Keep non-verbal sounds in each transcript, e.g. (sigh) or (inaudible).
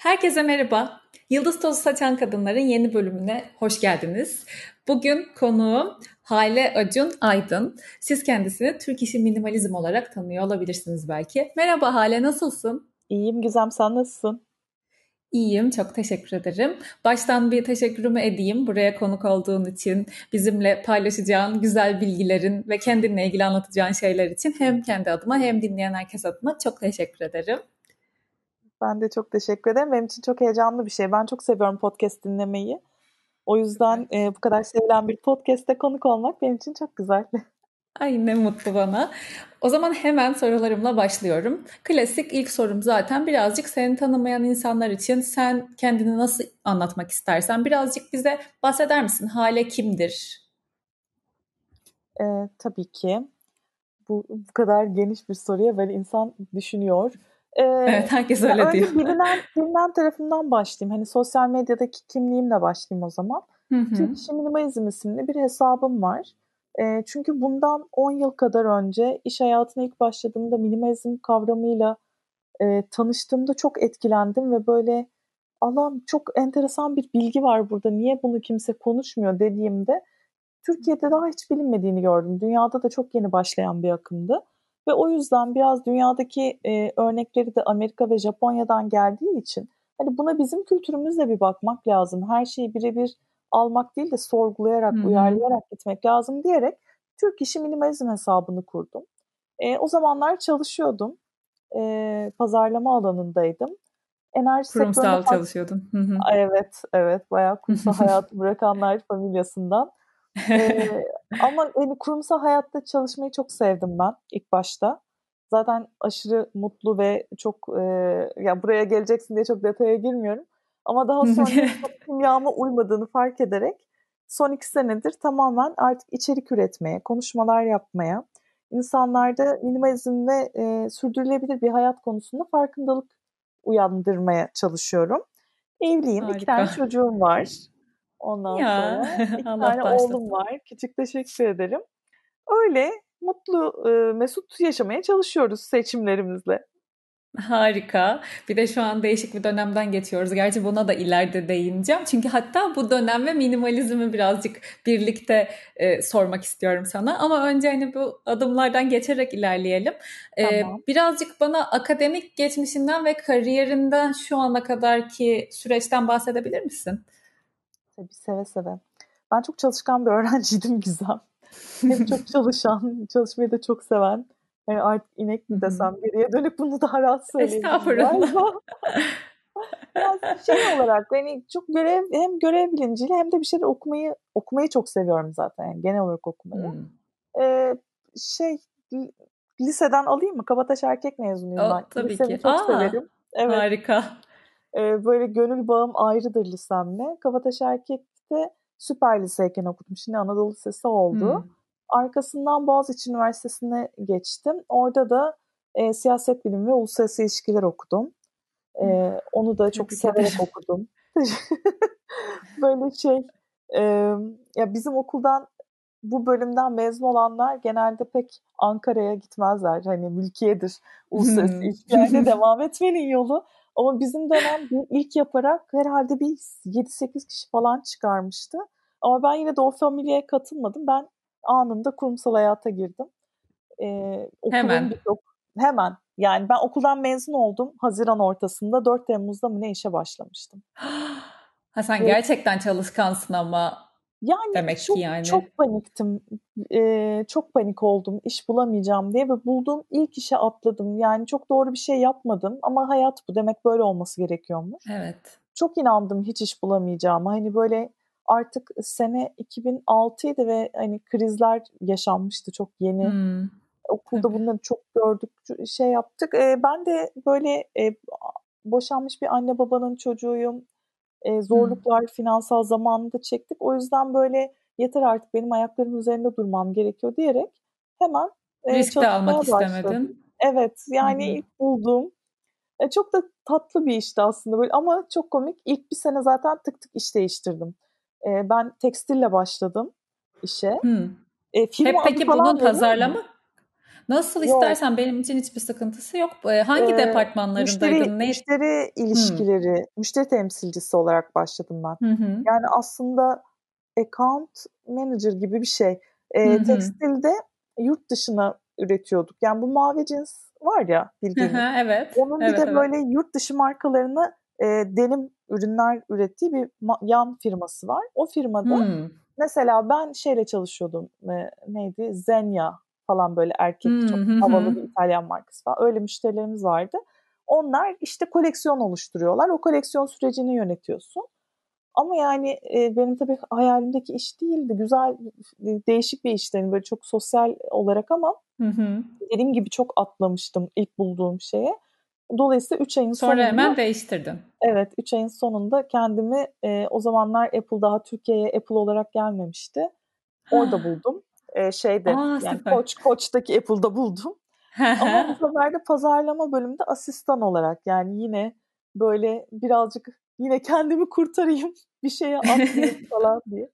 Herkese merhaba. Yıldız Tozu Saçan Kadınların yeni bölümüne hoş geldiniz. Bugün konuğum Hale Acun Aydın. Siz kendisini Türk İşi Minimalizm olarak tanıyor olabilirsiniz belki. Merhaba Hale, nasılsın? İyiyim Gizem, sen nasılsın? İyiyim, çok teşekkür ederim. Baştan bir teşekkürümü edeyim buraya konuk olduğun için, bizimle paylaşacağın güzel bilgilerin ve kendinle ilgili anlatacağın şeyler için hem kendi adıma hem dinleyen herkes adına çok teşekkür ederim. Ben de çok teşekkür ederim. Benim için çok heyecanlı bir şey. Ben çok seviyorum podcast dinlemeyi. O yüzden e, bu kadar sevilen bir podcast'te konuk olmak benim için çok güzel. (laughs) Ay ne mutlu bana. O zaman hemen sorularımla başlıyorum. Klasik ilk sorum zaten birazcık seni tanımayan insanlar için sen kendini nasıl anlatmak istersen birazcık bize bahseder misin? Hale kimdir? E, tabii ki. Bu, bu kadar geniş bir soruya böyle insan düşünüyor. Ee, evet herkes öyle önce diyor. Bilinen, bilinen tarafından başlayayım. Hani sosyal medyadaki kimliğimle başlayayım o zaman. Türk İşi Minimalizm isimli bir hesabım var. E, çünkü bundan 10 yıl kadar önce iş hayatına ilk başladığımda minimalizm kavramıyla e, tanıştığımda çok etkilendim ve böyle Allah'ım çok enteresan bir bilgi var burada niye bunu kimse konuşmuyor dediğimde Türkiye'de daha hiç bilinmediğini gördüm. Dünyada da çok yeni başlayan bir akımdı. Ve o yüzden biraz dünyadaki e, örnekleri de Amerika ve Japonya'dan geldiği için hani buna bizim kültürümüzle bir bakmak lazım. Her şeyi birebir almak değil de sorgulayarak, hmm. uyarlayarak gitmek lazım diyerek Türk İşi Minimalizm hesabını kurdum. E, o zamanlar çalışıyordum. E, pazarlama alanındaydım. Enerji Kurumsal çalışıyordun. evet, evet. Bayağı kurumsal hayatı bırakanlar familyasından ee, (laughs) ama hani kurumsal hayatta çalışmayı çok sevdim ben ilk başta. Zaten aşırı mutlu ve çok e, ya buraya geleceksin diye çok detaya girmiyorum. Ama daha sonra (laughs) kimyama uymadığını fark ederek son iki senedir tamamen artık içerik üretmeye, konuşmalar yapmaya, insanlarda minimalizm ve e, sürdürülebilir bir hayat konusunda farkındalık uyandırmaya çalışıyorum. Evliyim, Harika. iki tane çocuğum var. Ondan ya, sonra (laughs) iki tane başlasın. oğlum var. Küçük teşekkür ederim. Öyle mutlu, mesut yaşamaya çalışıyoruz seçimlerimizle. Harika. Bir de şu an değişik bir dönemden geçiyoruz. Gerçi buna da ileride değineceğim. Çünkü hatta bu dönem ve minimalizmi birazcık birlikte e, sormak istiyorum sana. Ama önce hani bu adımlardan geçerek ilerleyelim. E, tamam. Birazcık bana akademik geçmişinden ve kariyerinden şu ana kadarki süreçten bahsedebilir misin? Tabii seve seve. Ben çok çalışkan bir (laughs) öğrenciydim Gizem. Hem çok (laughs) çalışan, çalışmayı da çok seven. Yani artık inek mi desem geriye dönüp bunu daha rahat söyleyeyim. Estağfurullah. (laughs) Biraz şey olarak yani çok görev hem görev bilinciyle hem de bir şeyler okumayı okumayı çok seviyorum zaten yani genel olarak okumayı. Hmm. Ee, şey liseden alayım mı? Kabataş erkek mezunuyum o, ben. Tabii Lisemi ki. çok Aa, severim. Evet. Harika. Ee, böyle gönül bağım ayrıdır lisemle. Kabataş Erkek'te süper liseyken okudum. Şimdi Anadolu Lisesi oldu. Hmm. Arkasından Boğaziçi Üniversitesi'ne geçtim. Orada da e, siyaset bilimi ve uluslararası ilişkiler okudum. E, onu da çok severek okudum. (laughs) böyle şey e, ya bizim okuldan bu bölümden mezun olanlar genelde pek Ankara'ya gitmezler. Hani mülkiyedir. Uluslararası hmm. ilişkilerde (laughs) devam etmenin yolu. Ama bizim dönem ilk yaparak herhalde bir 7-8 kişi falan çıkarmıştı. Ama ben yine de o familyeye katılmadım. Ben anında kurumsal hayata girdim. Ee, hemen. Birçok, hemen. Yani ben okuldan mezun oldum. Haziran ortasında 4 Temmuz'da mı ne işe başlamıştım. (gasps) ha sen evet. gerçekten çalışkansın ama yani Demek çok, ki yani. çok paniktim. Ee, çok panik oldum. İş bulamayacağım diye ve bulduğum ilk işe atladım. Yani çok doğru bir şey yapmadım ama hayat bu. Demek böyle olması gerekiyormuş. Evet. Çok inandım hiç iş bulamayacağıma. Hani böyle artık sene 2006 idi ve hani krizler yaşanmıştı çok yeni. Hmm. Okulda Tabii. bunları çok gördük, şey yaptık. Ee, ben de böyle e, boşanmış bir anne babanın çocuğuyum e, zorluklar, hmm. finansal zamanında çektik. O yüzden böyle yeter artık benim ayaklarım üzerinde durmam gerekiyor diyerek hemen e, risk de almak başladım. istemedin. Evet yani hmm. ilk bulduğum e, çok da tatlı bir işti aslında böyle ama çok komik. İlk bir sene zaten tık tık iş değiştirdim. E, ben tekstille başladım işe. Hmm. E, firma Hep peki bunun pazarlama Nasıl yok. istersen benim için hiçbir sıkıntısı yok. Hangi ee, departmanlarındaydın? Müşteri, ne? müşteri ilişkileri, hmm. müşteri temsilcisi olarak başladım ben. Hı hı. Yani aslında account manager gibi bir şey. E, hı hı. Tekstilde yurt dışına üretiyorduk. Yani bu mavi cins var ya bildiğiniz. evet. Onun evet, bir de evet. böyle yurt dışı markalarını e, denim ürünler ürettiği bir yan firması var. O firmada hmm. mesela ben şeyle çalışıyordum. E, neydi? Zenya falan böyle erkek hmm. çok havalı bir İtalyan markası falan. Öyle müşterilerimiz vardı. Onlar işte koleksiyon oluşturuyorlar. O koleksiyon sürecini yönetiyorsun. Ama yani e, benim tabii hayalimdeki iş değildi. Güzel, değişik bir işti. Yani böyle çok sosyal olarak ama hı hı. dediğim gibi çok atlamıştım ilk bulduğum şeye. Dolayısıyla 3 ayın Sonra sonunda... hemen değiştirdin. Evet 3 ayın sonunda kendimi e, o zamanlar Apple daha Türkiye'ye Apple olarak gelmemişti. Orada buldum. E, şeyde Aa, yani süper. Koç, Koç'taki Apple'da buldum. Ama bu sefer de pazarlama bölümünde asistan olarak yani yine böyle birazcık yine kendimi kurtarayım (laughs) bir şeye atlayayım (laughs) falan diye.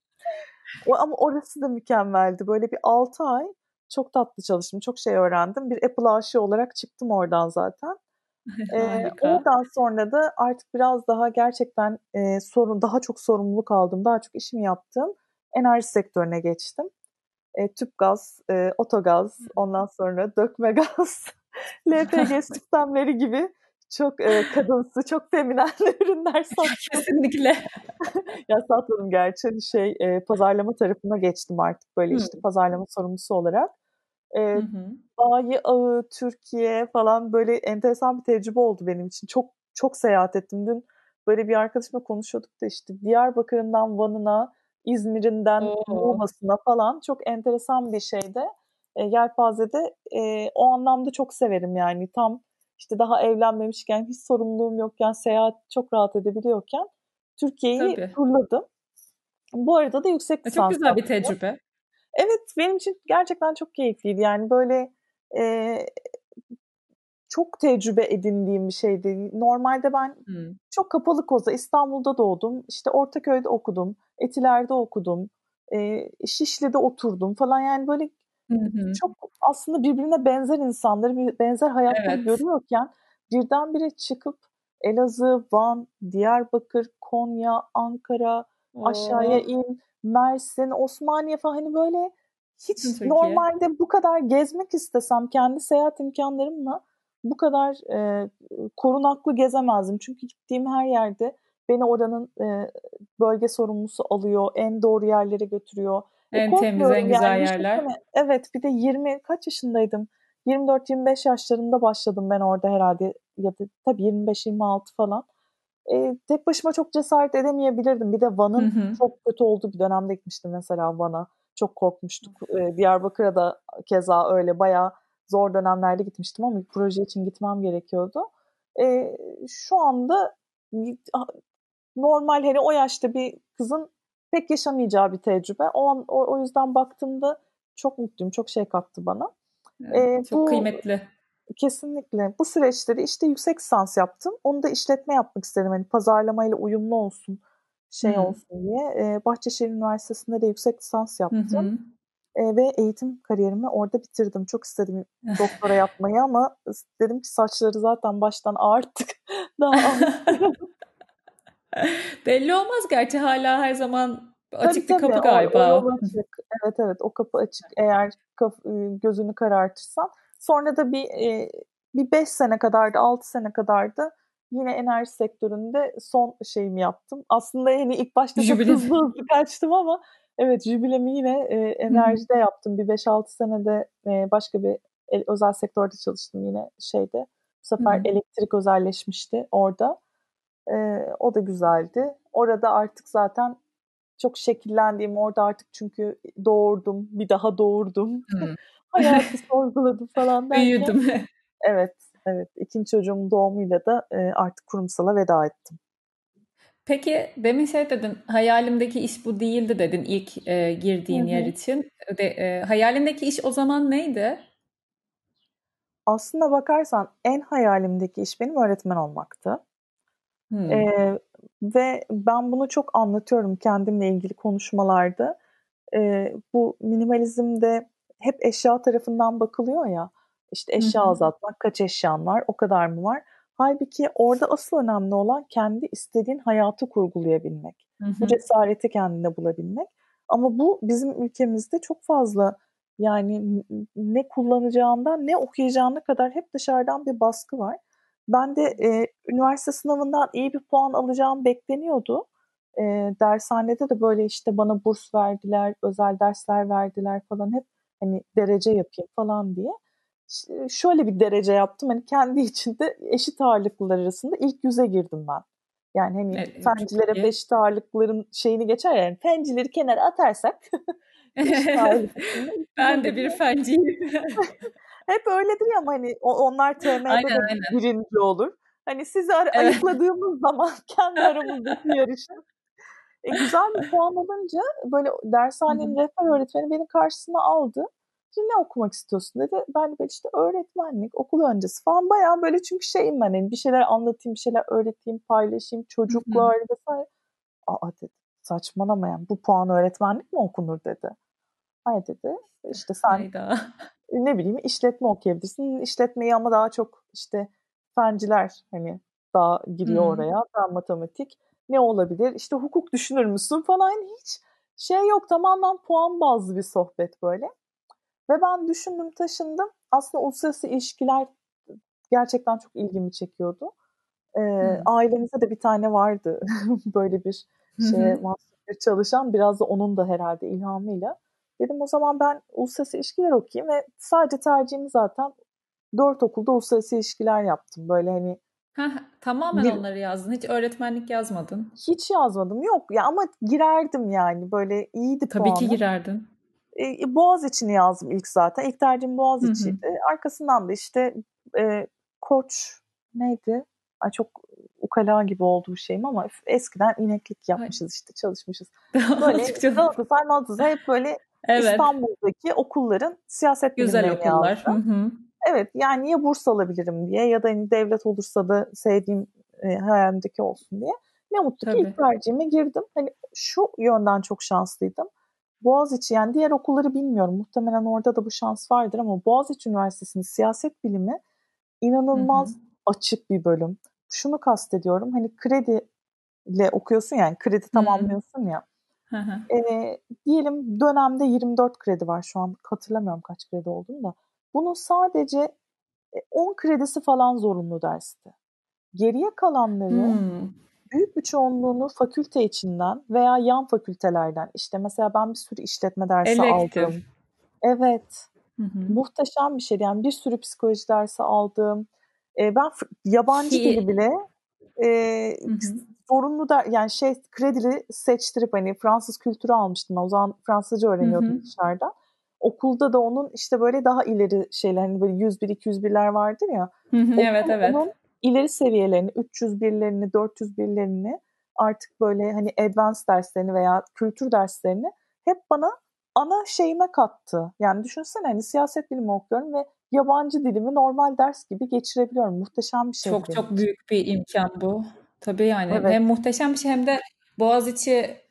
O, ama orası da mükemmeldi. Böyle bir 6 ay çok tatlı çalıştım. Çok şey öğrendim. Bir Apple aşığı olarak çıktım oradan zaten. (laughs) ee, oradan sonra da artık biraz daha gerçekten e, sorun daha çok sorumluluk aldım. Daha çok işimi yaptım. Enerji sektörüne geçtim. E, tüp gaz, e, otogaz, ondan sonra dökme gaz, (laughs) LPG sistemleri (laughs) gibi çok e, kadınsı, çok feminen (laughs) ürünler sattım. Kesinlikle. ya satmadım gerçi. Hani şey e, pazarlama tarafına geçtim artık böyle hmm. işte pazarlama sorumlusu olarak. E, hı Bayi Ağı, Türkiye falan böyle enteresan bir tecrübe oldu benim için. Çok çok seyahat ettim. Dün böyle bir arkadaşımla konuşuyorduk da işte Diyarbakır'ından Van'ına, İzmir'inden Muğla'sına falan çok enteresan bir şeyde. E, Yelpaze'de e, o anlamda çok severim yani. Tam işte daha evlenmemişken, hiç sorumluluğum yokken, seyahat çok rahat edebiliyorken Türkiye'yi turladım. Bu arada da yüksek lisans Çok güzel bir tecrübe. Evet benim için gerçekten çok keyifliydi. Yani böyle e, çok tecrübe edindiğim bir şeydi. Normalde ben hmm. çok kapalı koza İstanbul'da doğdum. İşte Ortaköy'de okudum. Etiler'de okudum. E, Şişli'de oturdum falan. Yani böyle hı. Çok aslında birbirine benzer insanları, benzer hayatları evet. görüyorken birdenbire çıkıp Elazığ, Van, Diyarbakır, Konya, Ankara, Oo. aşağıya in, Mersin, Osmaniye falan hani böyle hiç Türkiye. normalde bu kadar gezmek istesem kendi seyahat imkanlarımla bu kadar e, korunaklı gezemezdim. Çünkü gittiğim her yerde beni oranın e, bölge sorumlusu alıyor, en doğru yerlere götürüyor. E, en temiz, en güzel yani, yerler. Evet bir de 20 kaç yaşındaydım? 24-25 yaşlarında başladım ben orada herhalde ya da tabii 25-26 falan. E, tek başıma çok cesaret edemeyebilirdim. Bir de Van'ın hı hı. çok kötü olduğu bir dönemde gitmiştim mesela Van'a. Çok korkmuştuk. E, Diyarbakır'a da keza öyle bayağı zor dönemlerde gitmiştim ama bir proje için gitmem gerekiyordu. E, şu anda normal hani o yaşta bir kızın pek yaşamayacağı bir tecrübe. O, an, o, o yüzden baktığımda çok mutluyum. Çok şey kattı bana. Evet, ee, çok bu, kıymetli. Kesinlikle. Bu süreçte de işte yüksek lisans yaptım. Onu da işletme yapmak istedim. Hani pazarlamayla uyumlu olsun, şey hı olsun diye. Ee, Bahçeşehir Üniversitesi'nde de yüksek lisans yaptım. Ee, ve eğitim kariyerimi orada bitirdim. Çok istedim (laughs) doktora yapmayı ama dedim ki saçları zaten baştan ağarttık. (laughs) Daha (laughs) Belli olmaz gerçi hala her zaman açık bir kapı galiba. O, o açık. Evet evet o kapı açık eğer kaf- gözünü karartırsan. Sonra da bir e, bir 5 sene kadar da 6 sene kadar da yine enerji sektöründe son şeyimi yaptım. Aslında yani ilk başta çok hızlı hızlı kaçtım ama evet jübilemi yine e, enerjide Hı. yaptım. Bir 5-6 senede e, başka bir el, özel sektörde çalıştım yine şeyde. Bu sefer Hı. elektrik özelleşmişti orada. E, o da güzeldi. Orada artık zaten çok şekillendiğim orada artık çünkü doğurdum, bir daha doğurdum. Hmm. (laughs) Hayatı sorguladım falan (laughs) derken. Büyüdüm. evet, evet. İkinci çocuğumun doğumuyla da e, artık kurumsala veda ettim. Peki demin şey dedin, hayalimdeki iş bu değildi dedin ilk e, girdiğin Hı-hı. yer için. De, e, hayalindeki iş o zaman neydi? Aslında bakarsan en hayalimdeki iş benim öğretmen olmaktı. Hmm. Ee, ve ben bunu çok anlatıyorum kendimle ilgili konuşmalarda. Ee, bu minimalizmde hep eşya tarafından bakılıyor ya. İşte eşya Hı-hı. azaltmak, kaç eşyan var, o kadar mı var? Halbuki orada asıl önemli olan kendi istediğin hayatı kurgulayabilmek. Hı hı. Bu cesareti kendine bulabilmek. Ama bu bizim ülkemizde çok fazla yani ne kullanacağından ne okuyacağına kadar hep dışarıdan bir baskı var. Ben de e, üniversite sınavından iyi bir puan alacağım bekleniyordu. E, dershanede de böyle işte bana burs verdiler, özel dersler verdiler falan hep hani derece yapayım falan diye. Şöyle bir derece yaptım hani kendi (laughs) içinde eşit ağırlıklılar arasında ilk yüze girdim ben. Yani hani evet, fencilere beş ağırlıkların şeyini geçer yani fencileri kenara atarsak (laughs) (laughs) ben de bir fenciyim. Hep öyledir ya ama hani onlar TM'de aynen, de aynen. birinci olur. Hani sizi ar- evet. ayıkladığımız zaman kendi aramızdaki yarışı. E, güzel bir puan alınca böyle dershanenin rehber öğretmeni beni karşısına aldı. Şimdi ne okumak istiyorsun dedi. Ben de işte öğretmenlik, okul öncesi falan bayağı böyle çünkü şeyim ben hani bir şeyler anlatayım, bir şeyler öğreteyim, paylaşayım, çocuklar vesaire. Aa dedi saçmalamayan bu puan öğretmenlik mi okunur dedi. Hayır dedi. İşte sen Hayda. (laughs) ne bileyim işletme okuyabilirsin. İşletmeyi ama daha çok işte fenciler hani daha giriyor hmm. oraya. Daha matematik. Ne olabilir? İşte hukuk düşünür müsün falan hiç şey yok tamamen puan bazlı bir sohbet böyle. Ve ben düşündüm taşındım. Aslında uluslararası ilişkiler gerçekten çok ilgimi çekiyordu. Ee, hmm. Ailemizde de bir tane vardı (laughs) böyle bir şeye çalışan. Biraz da onun da herhalde ilhamıyla. Dedim o zaman ben uluslararası ilişkiler okuyayım ve sadece tercihimi zaten dört okulda uluslararası ilişkiler yaptım. Böyle hani Heh, tamamen bir, onları yazdın. Hiç öğretmenlik yazmadın. Hiç yazmadım. Yok ya ama girerdim yani. Böyle iyiydi Tabii puanı. ki girerdin. E, Boğaz için yazdım ilk zaten. İlk tercihim Boğaz içiydi. Arkasından da işte e, Koç neydi? Ay çok ukala gibi oldu bir şeyim ama eskiden ineklik yapmışız işte çalışmışız. (laughs) Böyle Galatasaray Galatasaray hep böyle evet. İstanbul'daki okulların siyaset Güzel okullar. Hı hı. Evet yani ya burs alabilirim diye ya da hani devlet olursa da sevdiğim e, hayalimdeki olsun diye. Ne mutlu Tabii. ki ilk tercihime girdim. Hani şu yönden çok şanslıydım. Boğaziçi yani diğer okulları bilmiyorum. Muhtemelen orada da bu şans vardır ama Boğaziçi Üniversitesi'nin siyaset bilimi inanılmaz hı hı. açık bir bölüm. Şunu kastediyorum. Hani krediyle okuyorsun yani kredi tamamlıyorsun ya. Hı hı. E, diyelim dönemde 24 kredi var şu an hatırlamıyorum kaç kredi olduğunu da. Bunun sadece 10 kredisi falan zorunlu dersti. Geriye kalanları hmm. Büyük bir çoğunluğunu fakülte içinden veya yan fakültelerden işte mesela ben bir sürü işletme dersi Elektif. aldım. Evet. Hı hı. Muhteşem bir şey. Yani bir sürü psikoloji dersi aldım. Ee, ben yabancı dili bile e, hı hı zorunlu da yani şey kredili seçtirip hani Fransız kültürü almıştım. O zaman Fransızca öğreniyordum hı hı. dışarıda. Okulda da onun işte böyle daha ileri şeyler hani böyle 101 201'ler vardır ya. Hı hı, evet evet. Onun ileri seviyelerini 301'lerini 401'lerini artık böyle hani advanced derslerini veya kültür derslerini hep bana ana şeyime kattı. Yani düşünsene hani siyaset bilimi okuyorum ve yabancı dilimi normal ders gibi geçirebiliyorum. Muhteşem bir şey. Çok çok büyük bir imkan bu. Tabii yani evet. hem muhteşem bir şey hem de Boğaziçi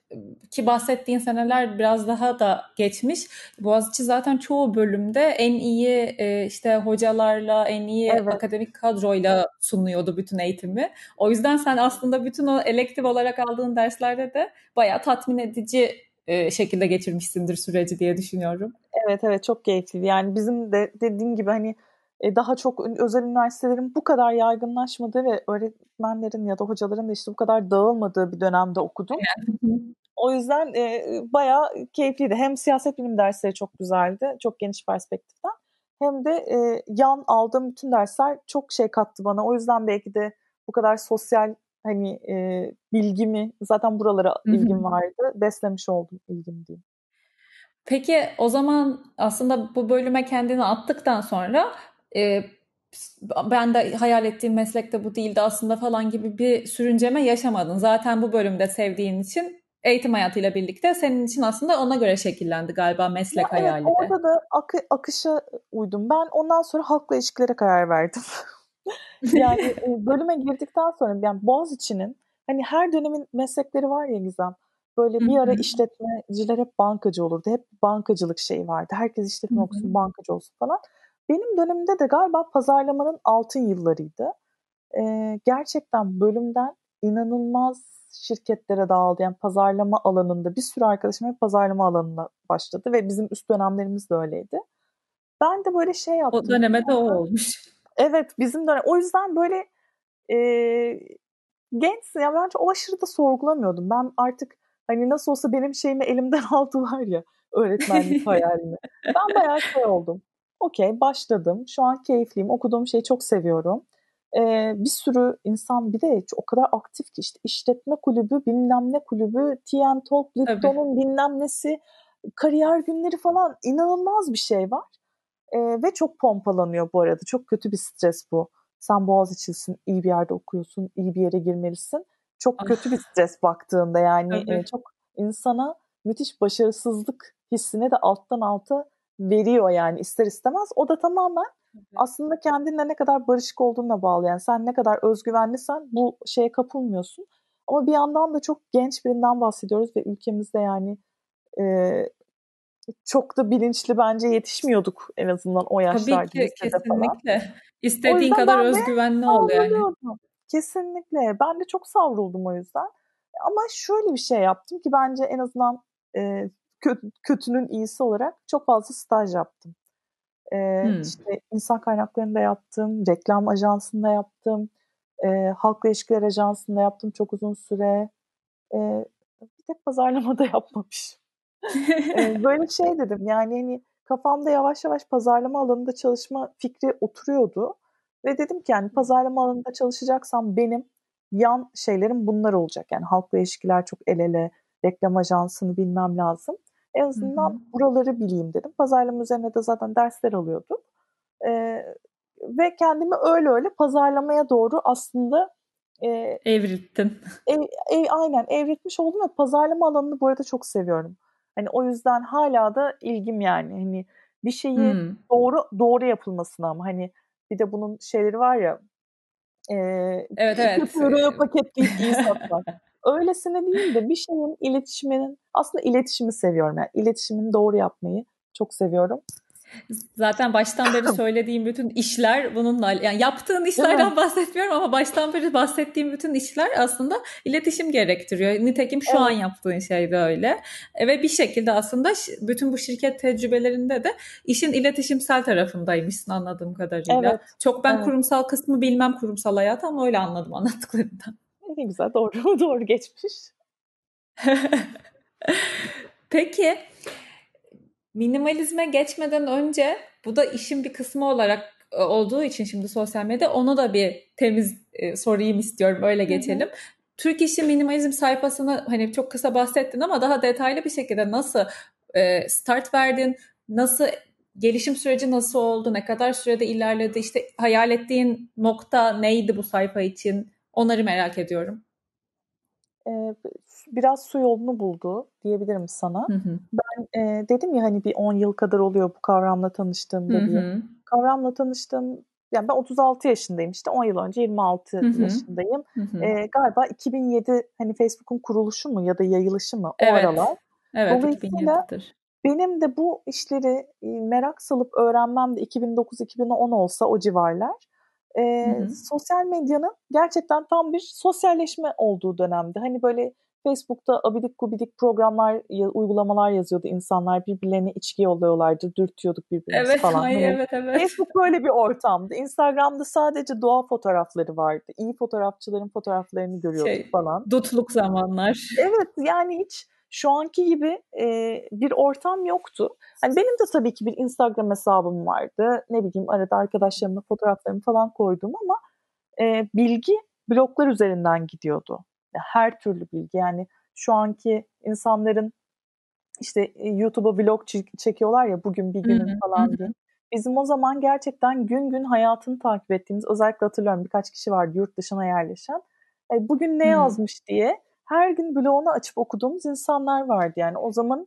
ki bahsettiğin seneler biraz daha da geçmiş. Boğaziçi zaten çoğu bölümde en iyi e, işte hocalarla, en iyi evet. akademik kadroyla sunuyordu bütün eğitimi. O yüzden sen aslında bütün o elektif olarak aldığın derslerde de bayağı tatmin edici e, şekilde geçirmişsindir süreci diye düşünüyorum. Evet evet çok keyifli. Yani bizim de dediğim gibi hani e, daha çok özel üniversitelerin bu kadar yaygınlaşmadığı ve öğretmenlerin ya da hocaların da işte bu kadar dağılmadığı bir dönemde okudum. O yüzden e, bayağı keyifliydi. Hem siyaset bilim dersleri çok güzeldi, çok geniş perspektiften. Hem de e, yan aldığım bütün dersler çok şey kattı bana. O yüzden belki de bu kadar sosyal hani e, bilgimi zaten buralara ilgim vardı. Beslemiş oldum ilgim diyeyim. Peki o zaman aslında bu bölüme kendini attıktan sonra e, ben de hayal ettiğim meslekte bu değildi aslında falan gibi bir sürünceme yaşamadın. Zaten bu bölümde sevdiğin için eğitim hayatıyla birlikte senin için aslında ona göre şekillendi galiba meslek ya hayali evet, Orada da akı, akışa uydum. Ben ondan sonra halkla ilişkilere karar verdim. (laughs) yani e, bölüme girdikten sonra yani Boğaziçi'nin hani her dönemin meslekleri var ya Gizem. Böyle bir ara işletmeciler hep bankacı olurdu. Hep bankacılık şeyi vardı. Herkes işletme okusun, bankacı olsun falan. Benim dönemimde de galiba pazarlamanın altın yıllarıydı. Ee, gerçekten bölümden inanılmaz şirketlere dağıldı. Yani pazarlama alanında bir sürü arkadaşım hep pazarlama alanına başladı ve bizim üst dönemlerimiz de öyleydi. Ben de böyle şey yaptım. O döneme de o olmuş. (laughs) Evet bizim dönem. O yüzden böyle e, gençsin. Yani bence o aşırı da sorgulamıyordum. Ben artık hani nasıl olsa benim şeyimi elimden (laughs) aldılar ya öğretmenlik (laughs) hayalini. Ben bayağı şey oldum. Okey başladım. Şu an keyifliyim. Okuduğum şeyi çok seviyorum. Ee, bir sürü insan bir de o kadar aktif ki işte işletme kulübü, bilmem ne kulübü, TN Talk, Lipton'un bilmem nesi, kariyer günleri falan inanılmaz bir şey var. Ee, ve çok pompalanıyor bu arada. Çok kötü bir stres bu. Sen Boğaziçi'sin, iyi bir yerde okuyorsun, iyi bir yere girmelisin. Çok ah. kötü bir stres baktığında yani e, çok insana müthiş başarısızlık hissini de alttan alta veriyor yani ister istemez. O da tamamen aslında kendinle ne kadar barışık olduğuna bağlı. Yani sen ne kadar özgüvenlisen bu şeye kapılmıyorsun. Ama bir yandan da çok genç birinden bahsediyoruz ve ülkemizde yani e, çok da bilinçli bence yetişmiyorduk en azından o yaşlarda. Tabii ki kesinlikle. Falan. İstediğin kadar özgüvenli ol yani. Kesinlikle. Ben de çok savruldum o yüzden. Ama şöyle bir şey yaptım ki bence en azından e, kötünün iyisi olarak çok fazla staj yaptım. E, hmm. İşte insan kaynaklarında yaptım, reklam ajansında yaptım, e, halkla ilişkiler ajansında yaptım çok uzun süre. E, bir tek pazarlamada (laughs) yapmamışım. e, (laughs) böyle şey dedim yani hani kafamda yavaş yavaş pazarlama alanında çalışma fikri oturuyordu. Ve dedim ki yani pazarlama alanında çalışacaksam benim yan şeylerim bunlar olacak. Yani halkla ilişkiler çok el ele, reklam ajansını bilmem lazım. En azından hı hı. buraları bileyim dedim. Pazarlama üzerine de zaten dersler alıyordum. Ee, ve kendimi öyle öyle pazarlamaya doğru aslında e, evrittim. Ev, ev, aynen evritmiş oldum ve pazarlama alanını bu arada çok seviyorum. Hani o yüzden hala da ilgim yani. Hani bir şeyi hmm. doğru doğru yapılmasına ama hani bir de bunun şeyleri var ya e, evet evet. (laughs) Euroya paketleyip iyi satmak. (laughs) Öylesine değil de bir şeyin iletişiminin aslında iletişimi seviyorum. Yani iletişimini doğru yapmayı çok seviyorum. Zaten baştan beri (laughs) söylediğim bütün işler bununla yani yaptığın işlerden bahsetmiyorum ama baştan beri bahsettiğim bütün işler aslında iletişim gerektiriyor. Nitekim şu evet. an yaptığın şey de öyle. E, ve bir şekilde aslında bütün bu şirket tecrübelerinde de işin iletişimsel tarafındaymışsın anladığım kadarıyla. Evet. Çok ben evet. kurumsal kısmı bilmem kurumsal hayat ama öyle anladım anlattıklarından. Ne güzel doğru (laughs) doğru geçmiş. (laughs) Peki minimalizme geçmeden önce bu da işin bir kısmı olarak e, olduğu için şimdi sosyal medya onu da bir temiz e, sorayım istiyorum öyle geçelim. Hı hı. Türk İşi Minimalizm sayfasını hani çok kısa bahsettin ama daha detaylı bir şekilde nasıl e, start verdin? Nasıl gelişim süreci nasıl oldu? Ne kadar sürede ilerledi? İşte hayal ettiğin nokta neydi bu sayfa için? Onları merak ediyorum. Ee, biraz su yolunu buldu diyebilirim sana. Hı hı. Ben e, dedim ya hani bir 10 yıl kadar oluyor bu kavramla tanıştığımda hı hı. diye. Kavramla tanıştığım yani ben 36 yaşındayım işte 10 yıl önce 26 hı hı. yaşındayım. Hı hı. E, galiba 2007 hani Facebook'un kuruluşu mu ya da yayılışı mı o evet. aralar. Evet Dolayısıyla 2007'dir. benim de bu işleri merak salıp öğrenmem de 2009-2010 olsa o civarlar e, hı hı. sosyal medyanın gerçekten tam bir sosyalleşme olduğu dönemde. Hani böyle Facebook'ta abidik gubidik programlar, uygulamalar yazıyordu insanlar. Birbirlerine içki yolluyorlardı, dürtüyorduk birbirimizi evet, falan. Ay, hani evet, evet. Facebook böyle bir ortamdı. Instagram'da sadece doğa fotoğrafları vardı. İyi fotoğrafçıların fotoğraflarını görüyorduk şey, falan. Dutluk zamanlar. Evet yani hiç şu anki gibi e, bir ortam yoktu. Hani benim de tabii ki bir Instagram hesabım vardı. Ne bileyim arada arkadaşlarımla fotoğraflarımı falan koydum ama e, bilgi bloklar üzerinden gidiyordu. Her türlü bilgi yani şu anki insanların işte YouTube'a vlog çekiyorlar ya bugün bir günün falan diye. Bizim o zaman gerçekten gün gün hayatını takip ettiğimiz özellikle hatırlıyorum birkaç kişi vardı yurt dışına yerleşen. E, bugün ne yazmış diye her gün bloğunu açıp okuduğumuz insanlar vardı. Yani o zaman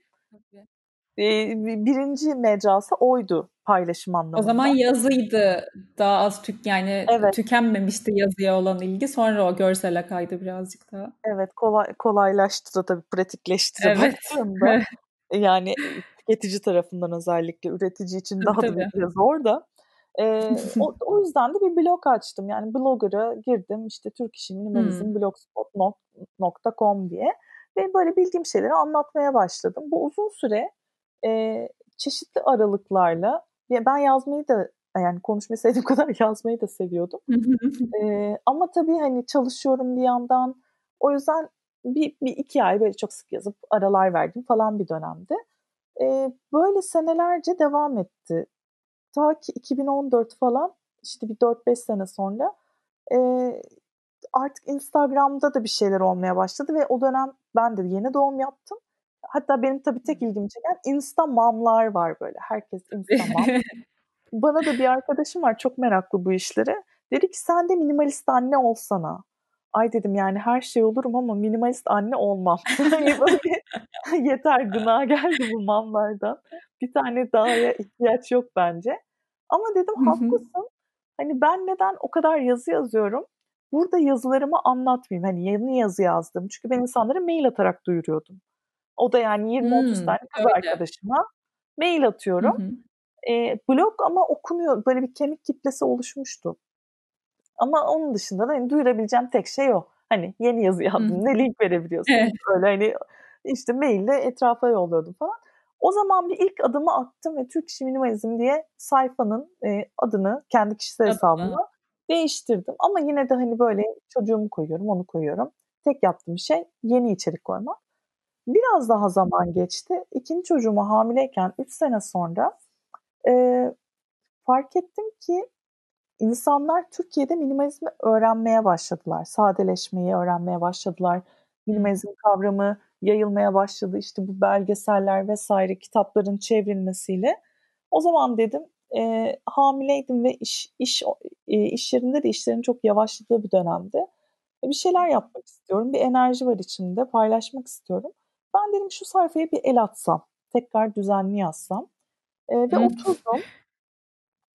e, birinci mecrası oydu paylaşım anlamında. O zaman yazıydı daha az tük yani evet. tükenmemişti yazıya olan ilgi. Sonra o görsele kaydı birazcık daha. Evet kolay, kolaylaştı da tabii pratikleşti evet. (laughs) yani tüketici tarafından özellikle üretici için daha tabii. da biraz zor da. E, (laughs) o, o yüzden de bir blog açtım. Yani blogger'a girdim işte Türk İşi Minimalizm hmm. blogspot.com diye ve böyle bildiğim şeyleri anlatmaya başladım. Bu uzun süre e, çeşitli aralıklarla ben yazmayı da yani konuşmayı sevdiğim (laughs) kadar yazmayı da seviyordum. (laughs) ee, ama tabii hani çalışıyorum bir yandan. O yüzden bir, bir iki ay böyle çok sık yazıp aralar verdim falan bir dönemde. Ee, böyle senelerce devam etti. Ta ki 2014 falan işte bir 4-5 sene sonra e, artık Instagram'da da bir şeyler olmaya başladı ve o dönem ben de yeni doğum yaptım. Hatta benim tabii tek ilgimi çeken Insta mamlar var böyle. Herkes Insta mam. (laughs) Bana da bir arkadaşım var çok meraklı bu işlere. Dedi ki sen de minimalist anne olsana. Ay dedim yani her şey olurum ama minimalist anne olmam. (laughs) hani böyle (laughs) yeter gına geldi bu mamlardan. Bir tane daha ihtiyaç yok bence. Ama dedim haklısın. Hani ben neden o kadar yazı yazıyorum? Burada yazılarımı anlatmayayım. Hani yeni yazı yazdım. Çünkü ben insanlara mail atarak duyuruyordum. O da yani 20-30 hmm, tane kız öyle. arkadaşıma mail atıyorum. Hı hı. E, blog ama okunuyor. Böyle bir kemik kitlesi oluşmuştu. Ama onun dışında da hani duyurabileceğim tek şey o. Hani yeni yazı yazdım. Ne link verebiliyorsun. Evet. Böyle hani işte maille etrafa yolluyordum falan. O zaman bir ilk adımı attım ve Türk İşi Minimalizm diye sayfanın e, adını kendi kişisel hesabıma değiştirdim. Ama yine de hani böyle çocuğumu koyuyorum, onu koyuyorum. Tek yaptığım şey yeni içerik koymak. Biraz daha zaman geçti. İkinci çocuğuma hamileyken 3 sene sonra e, fark ettim ki insanlar Türkiye'de minimalizmi öğrenmeye başladılar. Sadeleşmeyi öğrenmeye başladılar. Minimalizm kavramı yayılmaya başladı. İşte bu belgeseller vesaire kitapların çevrilmesiyle. O zaman dedim e, hamileydim ve iş iş e, iş yerinde de işlerin çok yavaşladığı bir dönemde. E, bir şeyler yapmak istiyorum. Bir enerji var içimde. Paylaşmak istiyorum. Ben dedim şu sayfaya bir el atsam. Tekrar düzenli yazsam. E, ve oturdum.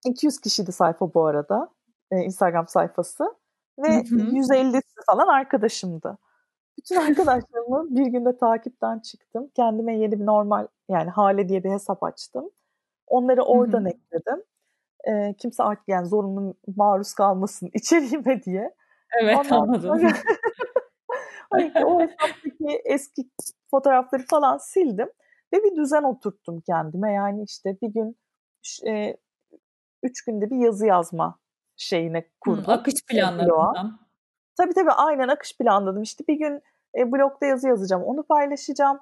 200 kişiydi sayfa bu arada. E, Instagram sayfası. Ve hı hı. 150 falan arkadaşımdı. Bütün (laughs) arkadaşlarımı bir günde takipten çıktım. Kendime yeni bir normal yani Hale diye bir hesap açtım. Onları oradan hı hı. ekledim. E, kimse artık yani zorunlu maruz kalmasın (laughs) içeriğime diye. Evet Ondan anladım. Sonra... (laughs) hani o hesaptaki eski fotoğrafları falan sildim. Ve bir düzen oturttum kendime. Yani işte bir gün e, üç günde bir yazı yazma şeyine kurdum. Hı, akış planladım. Tabii tabii aynen akış planladım. İşte bir gün e, blogda yazı yazacağım. Onu paylaşacağım.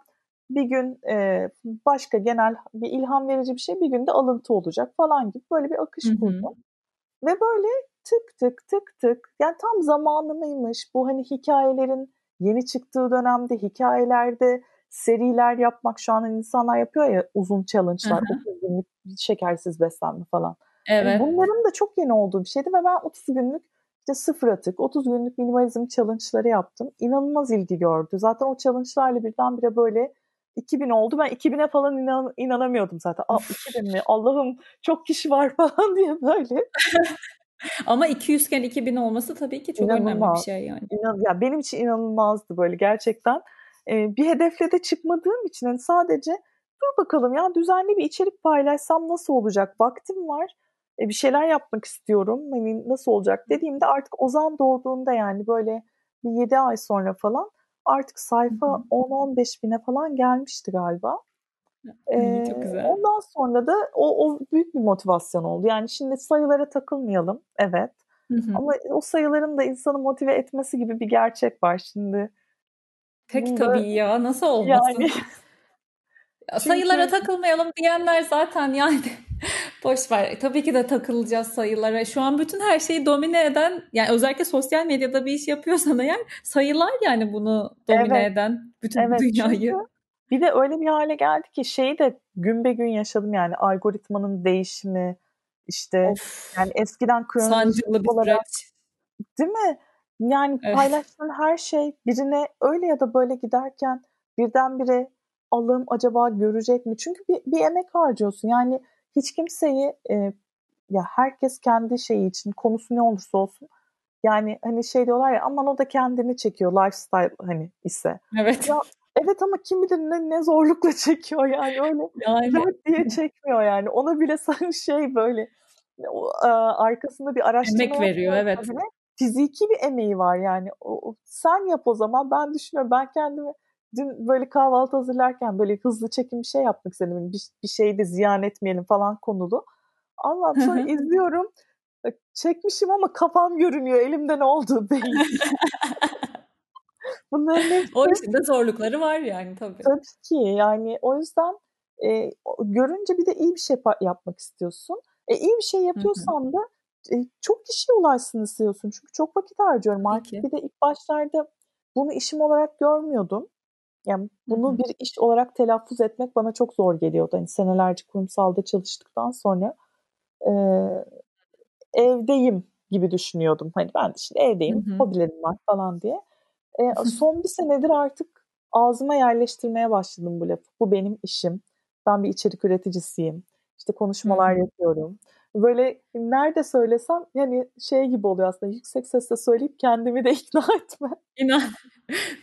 Bir gün e, başka genel bir ilham verici bir şey bir günde alıntı olacak falan gibi böyle bir akış Hı-hı. kurdum. Ve böyle tık tık tık tık yani tam zamanı mıymış bu hani hikayelerin yeni çıktığı dönemde hikayelerde seriler yapmak şu an insanlar yapıyor ya uzun challenge'lar, 30 günlük şekersiz beslenme falan. Evet. bunların da çok yeni olduğu bir şeydi ve ben 30 günlük işte sıfır atık, 30 günlük minimalizm challenge'ları yaptım. İnanılmaz ilgi gördü. Zaten o challenge'larla birdenbire böyle 2000 oldu. Ben 2000'e falan inan, inanamıyordum zaten. Aa, 2000 mi? Allah'ım çok kişi var (laughs) falan diye böyle. (laughs) Ama 200 iken 2000 olması tabii ki çok İnanılmaz. önemli bir şey yani. İnan, ya benim için inanılmazdı böyle gerçekten e, bir hedefle de çıkmadığım için hani sadece dur bakalım ya düzenli bir içerik paylaşsam nasıl olacak? Vaktim var. E, bir şeyler yapmak istiyorum. Hani nasıl olacak dediğimde artık Ozan doğduğunda yani böyle bir 7 ay sonra falan artık sayfa 10-15 bine falan gelmişti galiba. Ee, Çok güzel. Ondan sonra da o, o büyük bir motivasyon oldu. Yani şimdi sayılara takılmayalım. Evet. Hı hı. Ama o sayıların da insanı motive etmesi gibi bir gerçek var şimdi. Pek Bunda, tabii ya nasıl (laughs) olmasın? (laughs) Yani Çünkü... Sayılara takılmayalım diyenler zaten yani (laughs) boş ver. Tabii ki de takılacağız sayılara. Şu an bütün her şeyi domine eden yani özellikle sosyal medyada bir iş yapıyorsan eğer sayılar yani bunu domine evet. eden bütün evet, (laughs) dünyayı. Çünkü bir de öyle bir hale geldi ki şeyi de gün be gün yaşadım yani algoritmanın değişimi işte of, yani eskiden kronolojik olarak değil mi? Yani evet. paylaştığın her şey birine öyle ya da böyle giderken birdenbire Allah'ım acaba görecek mi? Çünkü bir, bir emek harcıyorsun. Yani hiç kimseyi e, ya herkes kendi şeyi için konusu ne olursa olsun yani hani şey diyorlar ya aman o da kendini çekiyor lifestyle hani ise. Evet. Ya, evet ama kim bilir ne, ne zorlukla (laughs) çekiyor yani öyle yani. diye çekmiyor yani. Ona bile (laughs) sen şey böyle o, arkasında bir araştırma Emek veriyor evet. Bile, fiziki bir emeği var yani. O, sen yap o zaman. Ben düşünüyorum ben kendimi dün böyle kahvaltı hazırlarken böyle hızlı çekim bir şey yapmak istedim. Bir, bir şeyi de ziyan etmeyelim falan konulu. Allah'ım sonra izliyorum. Çekmişim ama kafam görünüyor. Elimde ne olduğu (laughs) belli. Bunların hepsi... O içinde zorlukları var yani tabii. Tabii ki yani o yüzden e, görünce bir de iyi bir şey yapmak istiyorsun. E, iyi bir şey yapıyorsan da e, çok kişiye ulaşsın istiyorsun. Çünkü çok vakit harcıyorum artık. Bir de ilk başlarda bunu işim olarak görmüyordum. Yani bunu Hı-hı. bir iş olarak telaffuz etmek bana çok zor geliyordu. Hani senelerce kurumsalda çalıştıktan sonra e, evdeyim gibi düşünüyordum. Hani ben şimdi evdeyim, Hı-hı. hobilerim var falan diye. E, son bir senedir artık ağzıma yerleştirmeye başladım bu lafı. Bu benim işim. Ben bir içerik üreticisiyim. İşte konuşmalar Hı-hı. yapıyorum. Böyle nerede söylesem yani şey gibi oluyor aslında yüksek sesle söyleyip kendimi de (laughs) ikna etme. İnan.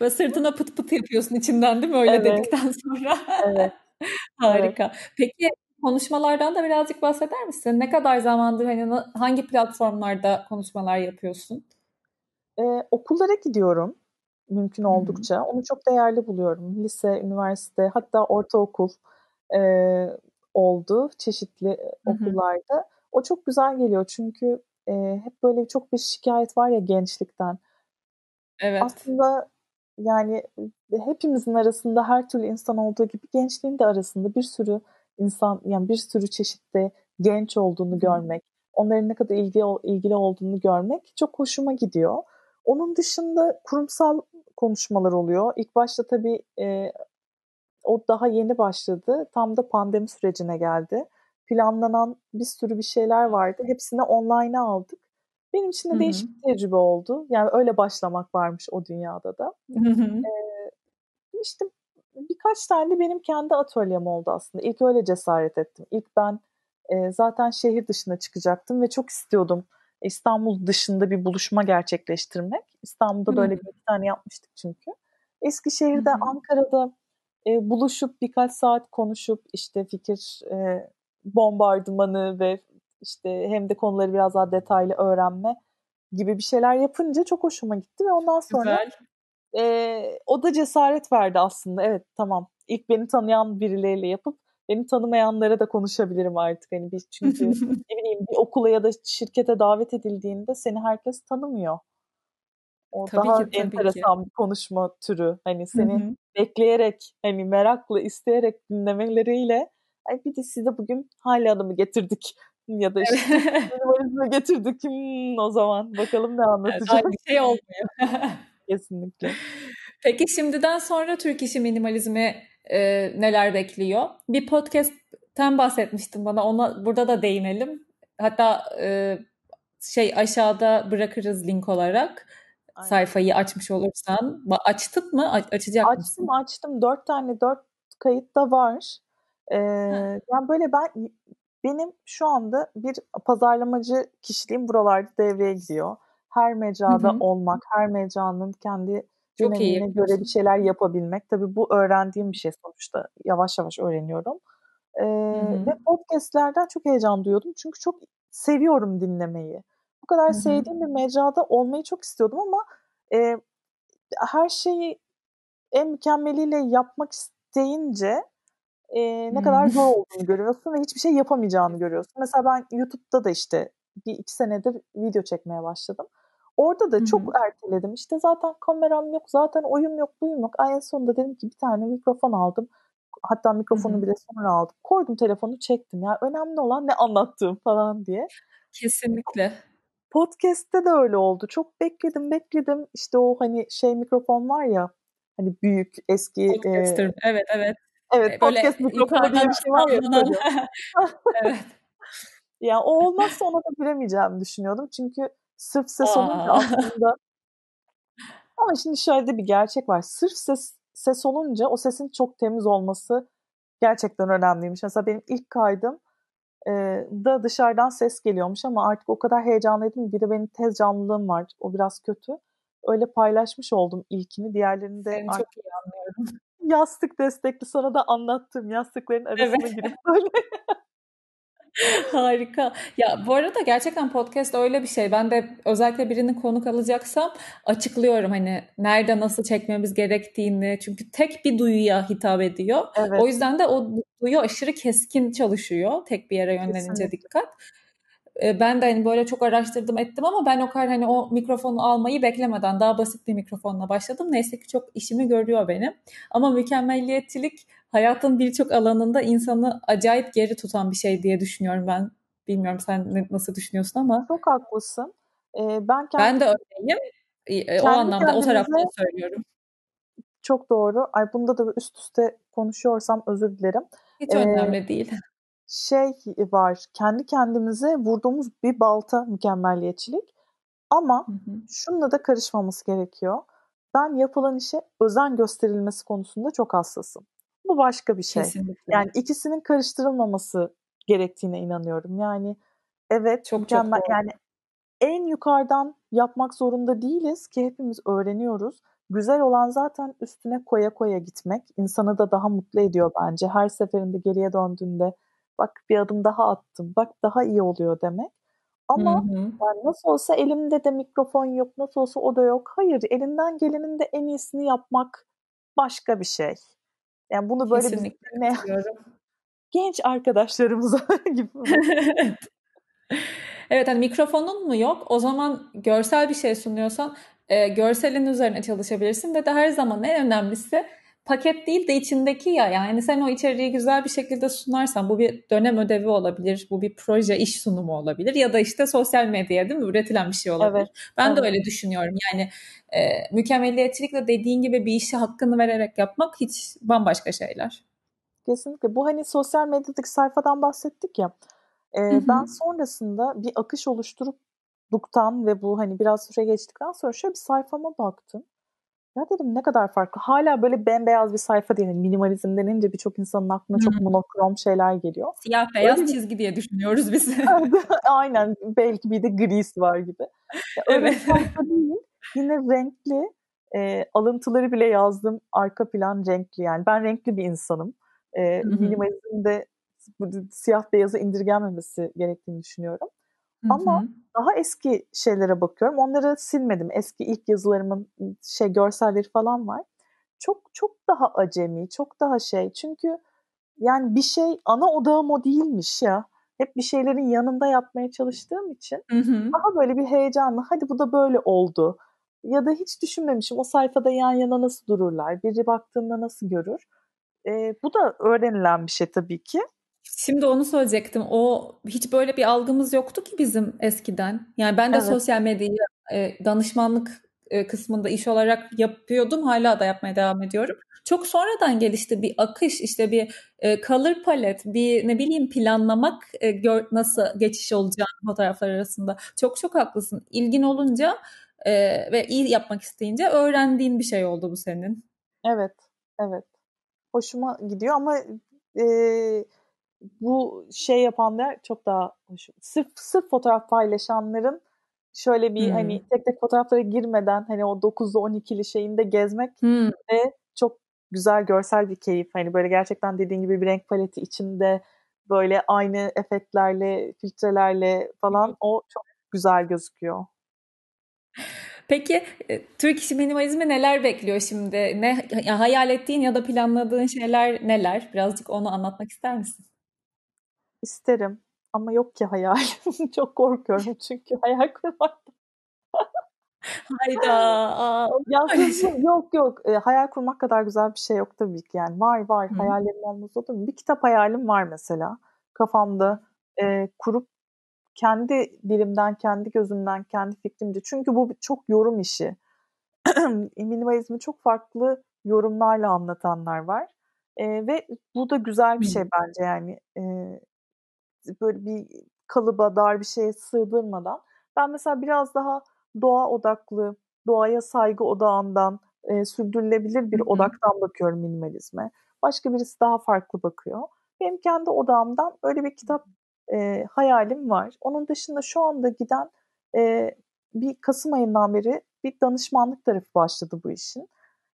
Ve sırtına pıt pıt yapıyorsun içinden değil mi öyle evet. dedikten sonra? Evet. (laughs) Harika. Evet. Peki konuşmalardan da birazcık bahseder misin? Ne kadar zamandır hani hangi platformlarda konuşmalar yapıyorsun? Ee, okullara gidiyorum mümkün oldukça. Hı-hı. Onu çok değerli buluyorum. Lise, üniversite, hatta ortaokul e, oldu çeşitli Hı-hı. okullarda. O çok güzel geliyor çünkü e, hep böyle çok bir şikayet var ya gençlikten. Evet. Aslında yani hepimizin arasında her türlü insan olduğu gibi gençliğin de arasında bir sürü insan yani bir sürü çeşitli genç olduğunu görmek, onların ne kadar ilgi, ilgili olduğunu görmek çok hoşuma gidiyor. Onun dışında kurumsal konuşmalar oluyor. İlk başta tabii e, o daha yeni başladı. Tam da pandemi sürecine geldi. Planlanan bir sürü bir şeyler vardı. Hepsini online'a aldık. Benim için de Hı-hı. değişik bir tecrübe oldu. Yani öyle başlamak varmış o dünyada da. Ee, işte birkaç tane benim kendi atölyem oldu aslında. İlk öyle cesaret ettim. İlk ben e, zaten şehir dışına çıkacaktım ve çok istiyordum İstanbul dışında bir buluşma gerçekleştirmek. İstanbul'da böyle bir tane yapmıştık çünkü. Eskişehir'de, Hı-hı. Ankara'da e, buluşup birkaç saat konuşup işte fikir e, bombardımanı ve işte hem de konuları biraz daha detaylı öğrenme gibi bir şeyler yapınca çok hoşuma gitti ve ondan sonra e, o da cesaret verdi aslında. Evet tamam ilk beni tanıyan birileriyle yapıp beni tanımayanlara da konuşabilirim artık. Hani biz çünkü (laughs) ne bileyim bir okula ya da şirkete davet edildiğinde seni herkes tanımıyor. O tabii daha ki, tabii enteresan ki. bir konuşma türü. Hani seni Hı-hı. bekleyerek, hani merakla, isteyerek dinlemeleriyle Ay bir de size bugün hali adamı getirdik ya da işte minimalizme (laughs) getirdik hmm, o zaman bakalım ne anlatacak. Evet, şey olmuyor. (laughs) Kesinlikle. Peki şimdiden sonra Türk işi minimalizmi e, neler bekliyor? Bir podcast'ten bahsetmiştin bana. Ona burada da değinelim. Hatta e, şey aşağıda bırakırız link olarak. Aynen. Sayfayı açmış olursan. Açtın mı? Açacak açtım, mısın? Açtım açtım. Dört tane dört kayıt da var. Ee, yani böyle ben benim şu anda bir pazarlamacı kişiliğim buralarda devreye gidiyor. Her mecrada hı hı. olmak, her mecranın kendi dinamiğine göre bir şeyler yapabilmek. Tabii bu öğrendiğim bir şey sonuçta. Yavaş yavaş öğreniyorum. Ee, ve podcastlerden çok heyecan duyuyordum. Çünkü çok seviyorum dinlemeyi. Bu kadar Hı-hı. sevdiğim bir mecrada olmayı çok istiyordum ama e, her şeyi en mükemmeliyle yapmak isteyince e, ne hmm. kadar zor olduğunu görüyorsun ve hiçbir şey yapamayacağını görüyorsun. Mesela ben YouTube'da da işte bir iki senedir video çekmeye başladım. Orada da hmm. çok erteledim. İşte zaten kameram yok, zaten oyun yok, buyum yok. Ay en sonunda dedim ki bir tane mikrofon aldım. Hatta mikrofonu hmm. bile sonra aldım. Koydum telefonu çektim. Ya önemli olan ne anlattığım falan diye. Kesinlikle. Podcast'te de öyle oldu. Çok bekledim, bekledim. İşte o hani şey mikrofon var ya hani büyük eski Podcaster. E, evet, evet. Evet, böyle podcast mikrofonu diye bir şey var ya. (laughs) evet. yani o olmazsa ona da giremeyeceğimi düşünüyordum. Çünkü sırf ses Aa. olunca (laughs) aslında ama şimdi şöyle bir gerçek var. Sırf ses ses olunca o sesin çok temiz olması gerçekten önemliymiş. Mesela benim ilk kaydım e, da dışarıdan ses geliyormuş ama artık o kadar heyecanlıydım. Bir de benim tez canlılığım var. O biraz kötü. Öyle paylaşmış oldum ilkini. Diğerlerini de Seni artık çok iyi anlıyorum yastık destekli sana da anlattım yastıkların arasına evet. girip böyle (laughs) Harika. Ya bu arada gerçekten podcast öyle bir şey. Ben de özellikle birinin konuk alacaksam açıklıyorum hani nerede nasıl çekmemiz gerektiğini. Çünkü tek bir duyuya hitap ediyor. Evet. O yüzden de o duyu aşırı keskin çalışıyor. Tek bir yere yönlenince Kesinlikle. dikkat. Ee, ben de hani böyle çok araştırdım ettim ama ben o kadar hani o mikrofonu almayı beklemeden daha basit bir mikrofonla başladım. Neyse ki çok işimi görüyor benim. Ama mükemmelliyetçilik hayatın birçok alanında insanı acayip geri tutan bir şey diye düşünüyorum ben. Bilmiyorum sen nasıl düşünüyorsun ama. Çok haklısın. Ee, ben, kendim, ben de öyleyim. Ee, o anlamda o taraftan söylüyorum. Çok doğru. Ay bunda da üst üste konuşuyorsam özür dilerim. Hiç ee, önemli değil. Şey var. Kendi kendimize vurduğumuz bir balta mükemmelliyetçilik. Ama hı hı. şununla da karışmaması gerekiyor. Ben yapılan işe özen gösterilmesi konusunda çok hassasım. Bu başka bir şey. Kesinlikle. Yani ikisinin karıştırılmaması gerektiğine inanıyorum. Yani evet çok mükemmel çok yani en yukarıdan yapmak zorunda değiliz ki hepimiz öğreniyoruz. Güzel olan zaten üstüne koya koya gitmek. insanı da daha mutlu ediyor bence. Her seferinde geriye döndüğünde bak bir adım daha attım, bak daha iyi oluyor demek. Ama hı hı. Yani nasıl olsa elimde de mikrofon yok, nasıl olsa o da yok. Hayır, elinden gelenin de en iyisini yapmak başka bir şey. Yani bunu böyle Kesinlikle ne (laughs) genç arkadaşlarımıza (laughs) gibi. (laughs) evet hani mikrofonun mu yok? O zaman görsel bir şey sunuyorsan e, görselin üzerine çalışabilirsin ve de her zaman en önemlisi paket değil de içindeki ya yani sen o içeriği güzel bir şekilde sunarsan bu bir dönem ödevi olabilir, bu bir proje iş sunumu olabilir ya da işte sosyal medyaya değil mi üretilen bir şey olabilir. Evet, ben evet. de öyle düşünüyorum. Yani e, mükemmelliyetçilikle dediğin gibi bir işi hakkını vererek yapmak hiç bambaşka şeyler. Kesinlikle. Bu hani sosyal medyadaki sayfadan bahsettik ya. E, Ben sonrasında bir akış oluşturup duktan ve bu hani biraz süre geçtikten sonra şöyle bir sayfama baktım. Ya dedim ne kadar farklı. Hala böyle bembeyaz bir sayfa değil. Minimalizm denince birçok insanın aklına çok monokrom şeyler geliyor. Siyah beyaz öyle çizgi diye düşünüyoruz biz. (laughs) Aynen. Belki bir de gris var gibi. Ya öyle evet. sayfa değil. Yine renkli. E, alıntıları bile yazdım. Arka plan renkli. Yani ben renkli bir insanım. E, minimalizmde siyah beyazı indirgenmemesi gerektiğini düşünüyorum. Hı-hı. Ama daha eski şeylere bakıyorum. Onları silmedim. Eski ilk yazılarımın şey görselleri falan var. Çok çok daha acemi, çok daha şey. Çünkü yani bir şey ana odağım o değilmiş ya. Hep bir şeylerin yanında yapmaya çalıştığım için Hı-hı. daha böyle bir heyecanlı. Hadi bu da böyle oldu. Ya da hiç düşünmemişim o sayfada yan yana nasıl dururlar, biri baktığında nasıl görür. E, bu da öğrenilen bir şey tabii ki. Şimdi onu söyleyecektim. O hiç böyle bir algımız yoktu ki bizim eskiden. Yani ben de evet. sosyal medyayı e, danışmanlık e, kısmında iş olarak yapıyordum. Hala da yapmaya devam ediyorum. Çok sonradan gelişti bir akış, işte bir e, color palet, bir ne bileyim planlamak e, gör, nasıl geçiş olacağını fotoğraflar arasında. Çok çok haklısın. İlgin olunca e, ve iyi yapmak isteyince öğrendiğin bir şey oldu bu senin. Evet, evet. Hoşuma gidiyor ama e, bu şey yapanlar çok daha hoş. Sırf, sırf fotoğraf paylaşanların şöyle bir hmm. hani tek tek fotoğraflara girmeden hani o 9'lu 12'li şeyinde gezmek hmm. de çok güzel görsel bir keyif. Hani böyle gerçekten dediğin gibi bir renk paleti içinde böyle aynı efektlerle, filtrelerle falan o çok güzel gözüküyor. Peki e, Türk işi minimalizmi neler bekliyor şimdi? Ne ya hayal ettiğin ya da planladığın şeyler neler? Birazcık onu anlatmak ister misin? İsterim ama yok ki hayal. (laughs) Çok korkuyorum çünkü hayal kurmaktan. Hayda. Aa, ya, yok yok. E, hayal kurmak kadar güzel bir şey yok tabii ki. Yani var var. Hı. Hayallerim olmaz olur mu? Bir kitap hayalim var mesela. Kafamda e, kurup kendi dilimden, kendi gözümden, kendi fikrimce. Çünkü bu çok yorum işi. (clears throat) Minimalizmi çok farklı yorumlarla anlatanlar var. E, ve bu da güzel bir şey bence yani. E, böyle bir kalıba, dar bir şeye sığdırmadan. Ben mesela biraz daha doğa odaklı, doğaya saygı odağından e, sürdürülebilir bir odaktan bakıyorum minimalizme. Başka birisi daha farklı bakıyor. Benim kendi odağımdan öyle bir kitap e, hayalim var. Onun dışında şu anda giden e, bir Kasım ayından beri bir danışmanlık tarafı başladı bu işin.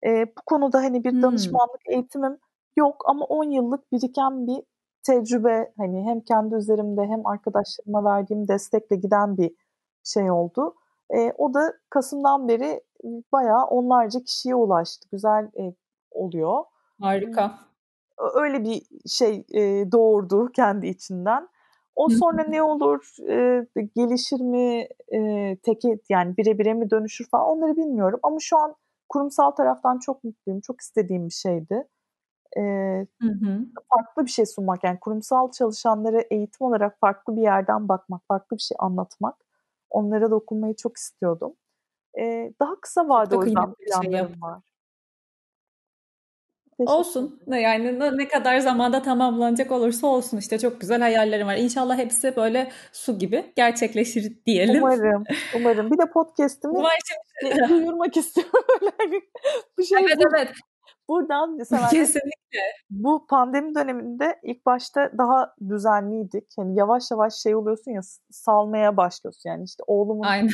E, bu konuda hani bir danışmanlık eğitimim yok ama 10 yıllık biriken bir tecrübe hani hem kendi üzerimde hem arkadaşlarıma verdiğim destekle giden bir şey oldu. E, o da Kasım'dan beri bayağı onlarca kişiye ulaştı. Güzel e, oluyor. Harika. Öyle bir şey e, doğurdu kendi içinden. O sonra ne olur, e, gelişir mi, e, teke yani birebire mi dönüşür falan onları bilmiyorum. Ama şu an kurumsal taraftan çok mutluyum. Çok istediğim bir şeydi. E, hı hı. Farklı bir şey sunmak yani kurumsal çalışanlara eğitim olarak farklı bir yerden bakmak, farklı bir şey anlatmak. Onlara dokunmayı çok istiyordum. E, daha kısa vade o yüzden şey planlarım şey var. Olsun. Yani ne kadar zamanda tamamlanacak olursa olsun işte çok güzel hayallerim var. İnşallah hepsi böyle su gibi gerçekleşir diyelim. Umarım. Umarım. Bir de podcast'imi duyurmak (laughs) istiyorum. bu şey evet evet. Buradan Kesinlikle. Bu pandemi döneminde ilk başta daha düzenliydik. Yani yavaş yavaş şey oluyorsun ya salmaya başlıyorsun. Yani işte oğlumun Aynen.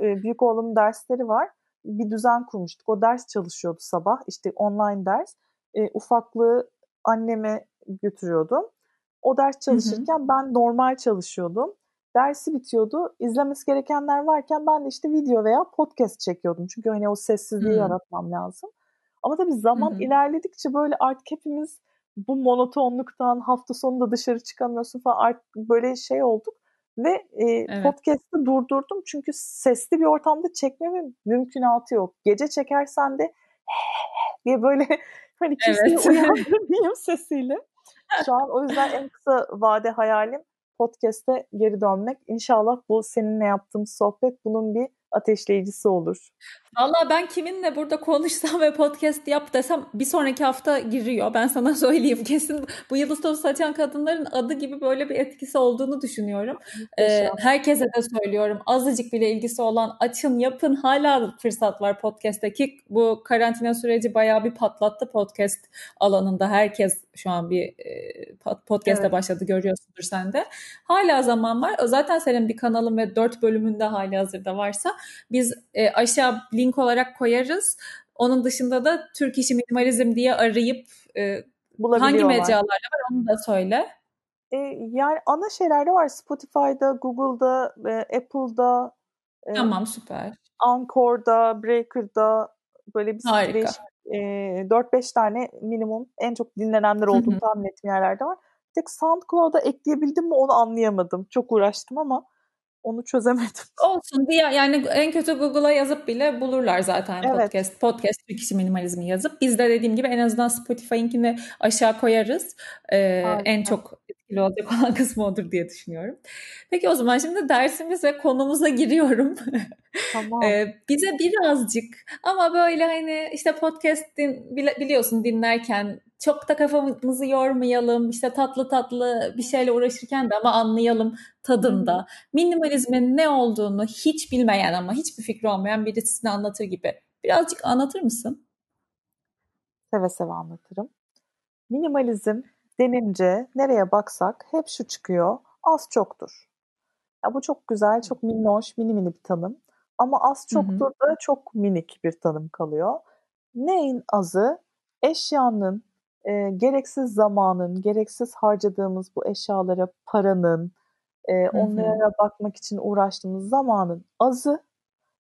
büyük oğlumun dersleri var. Bir düzen kurmuştuk. O ders çalışıyordu sabah. İşte online ders e, ufaklığı anneme götürüyordum. O ders çalışırken hı hı. ben normal çalışıyordum. Dersi bitiyordu. İzlemesi gerekenler varken ben de işte video veya podcast çekiyordum. Çünkü hani o sessizliği hı. yaratmam lazım. Ama tabii zaman hı hı. ilerledikçe böyle artık hepimiz bu monotonluktan hafta sonunda dışarı çıkamıyorsun falan artık böyle şey olduk. Ve e, evet. podcast'ı durdurdum çünkü sesli bir ortamda çekmemin mümkünatı yok. Gece çekersen de (laughs) diye böyle (laughs) Hani kimseyi evet. (laughs) uyandırmayayım sesiyle. Şu an o yüzden en kısa vade hayalim podcast'e geri dönmek. İnşallah bu seninle yaptığım sohbet bunun bir ateşleyicisi olur. Valla ben kiminle burada konuşsam ve podcast yap desem bir sonraki hafta giriyor. Ben sana (laughs) söyleyeyim kesin bu Yıldız Tozu saçan kadınların adı gibi böyle bir etkisi olduğunu düşünüyorum. Ee, herkese de söylüyorum. Azıcık bile ilgisi olan açın yapın. Hala fırsat var podcast'teki. Bu karantina süreci bayağı bir patlattı podcast alanında. Herkes şu an bir e, podcast'e evet. başladı görüyorsundur sen de. Hala zaman var. Zaten senin bir kanalın ve dört bölümünde hali hazırda varsa biz e, aşağı link olarak koyarız. Onun dışında da Türk İşi Minimalizm diye arayıp e, hangi mecralarla var onu da söyle. E, yani ana şeylerde var. Spotify'da, Google'da, e, Apple'da. E, tamam süper. Anchor'da, Breaker'da böyle bir Harika. e, 4-5 tane minimum en çok dinlenenler olduğunu tahmin ettiğim yerlerde var. Tek SoundCloud'a ekleyebildim mi onu anlayamadım. Çok uğraştım ama onu çözemedim. (laughs) Olsun diye yani en kötü Google'a yazıp bile bulurlar zaten evet. podcast. Podcast kişi minimalizmi yazıp. Biz de dediğim gibi en azından Spotify'ınkini aşağı koyarız. Ee, en çok etkili olacak olan (laughs) kısmı odur diye düşünüyorum. Peki o zaman şimdi dersimize konumuza giriyorum. (laughs) Tamam. ee, bize birazcık ama böyle hani işte podcast din, biliyorsun dinlerken çok da kafamızı yormayalım işte tatlı tatlı bir şeyle uğraşırken de ama anlayalım tadında. Minimalizmin ne olduğunu hiç bilmeyen ama hiçbir fikri olmayan birisine anlatır gibi. Birazcık anlatır mısın? Seve seve anlatırım. Minimalizm denince nereye baksak hep şu çıkıyor. Az çoktur. Ya bu çok güzel, çok minnoş, mini mini bir tanım. Ama az çoktur da çok minik bir tanım kalıyor. Neyin azı? Eşyanın, e, gereksiz zamanın, gereksiz harcadığımız bu eşyalara paranın, e, onlara bakmak için uğraştığımız zamanın azı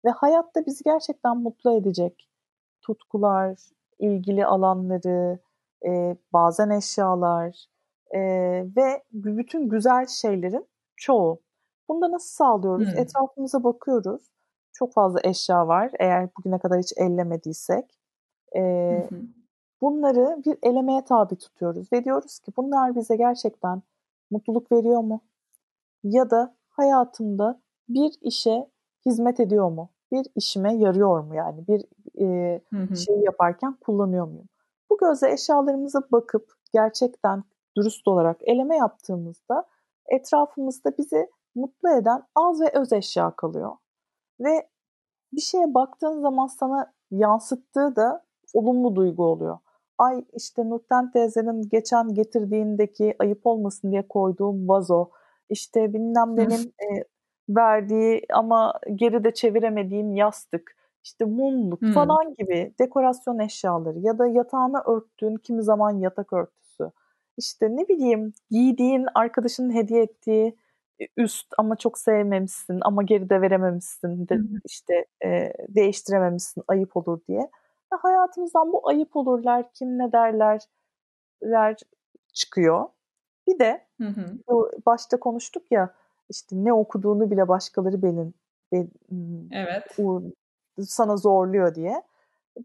ve hayatta bizi gerçekten mutlu edecek tutkular, ilgili alanları, e, bazen eşyalar e, ve bütün güzel şeylerin çoğu. Bunu da nasıl sağlıyoruz? Hmm. Etrafımıza bakıyoruz. Çok fazla eşya var eğer bugüne kadar hiç ellemediysek. E, hmm. Bunları bir elemeye tabi tutuyoruz ve diyoruz ki bunlar bize gerçekten mutluluk veriyor mu? Ya da hayatımda bir işe hizmet ediyor mu? Bir işime yarıyor mu yani? Bir e, şeyi yaparken kullanıyor muyum? Bu gözle eşyalarımıza bakıp gerçekten dürüst olarak eleme yaptığımızda etrafımızda bizi mutlu eden az ve öz eşya kalıyor. Ve bir şeye baktığın zaman sana yansıttığı da olumlu duygu oluyor ay işte Nurten teyzenin geçen getirdiğindeki ayıp olmasın diye koyduğum vazo, işte bilmem benim e, verdiği ama geri de çeviremediğim yastık, işte mumluk hmm. falan gibi dekorasyon eşyaları ya da yatağına örttüğün kimi zaman yatak örtüsü işte ne bileyim giydiğin arkadaşının hediye ettiği üst ama çok sevmemişsin ama geri de verememişsin de işte e, değiştirememişsin ayıp olur diye. Hayatımızdan bu ayıp olurlar kim ne derlerler çıkıyor. Bir de hı hı. bu başta konuştuk ya işte ne okuduğunu bile başkaları belin, belin evet. sana zorluyor diye.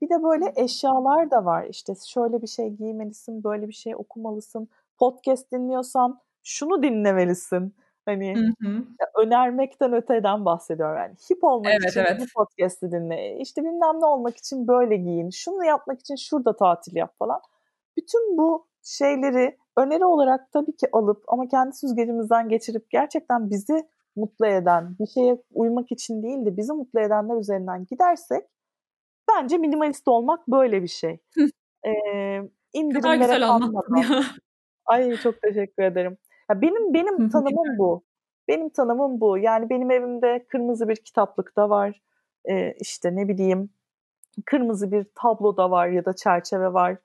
Bir de böyle eşyalar da var. İşte şöyle bir şey giymelisin, böyle bir şey okumalısın. Podcast dinliyorsan şunu dinlemelisin. Hani hı hı. önermekten öteden bahsediyorum. Yani hip olmak evet, için evet. bu podcast'i dinle. İşte bilmem ne olmak için böyle giyin. Şunu yapmak için şurada tatil yap falan. Bütün bu şeyleri öneri olarak tabii ki alıp ama kendi süzgecimizden geçirip gerçekten bizi mutlu eden, bir şeye uymak için değil de bizi mutlu edenler üzerinden gidersek bence minimalist olmak böyle bir şey. ee, indirimlere kalmadan. Ay çok teşekkür ederim. Ya benim benim tanımım bu. Benim tanımım bu. Yani benim evimde kırmızı bir kitaplık da var. Ee, işte ne bileyim kırmızı bir tablo da var ya da çerçeve var.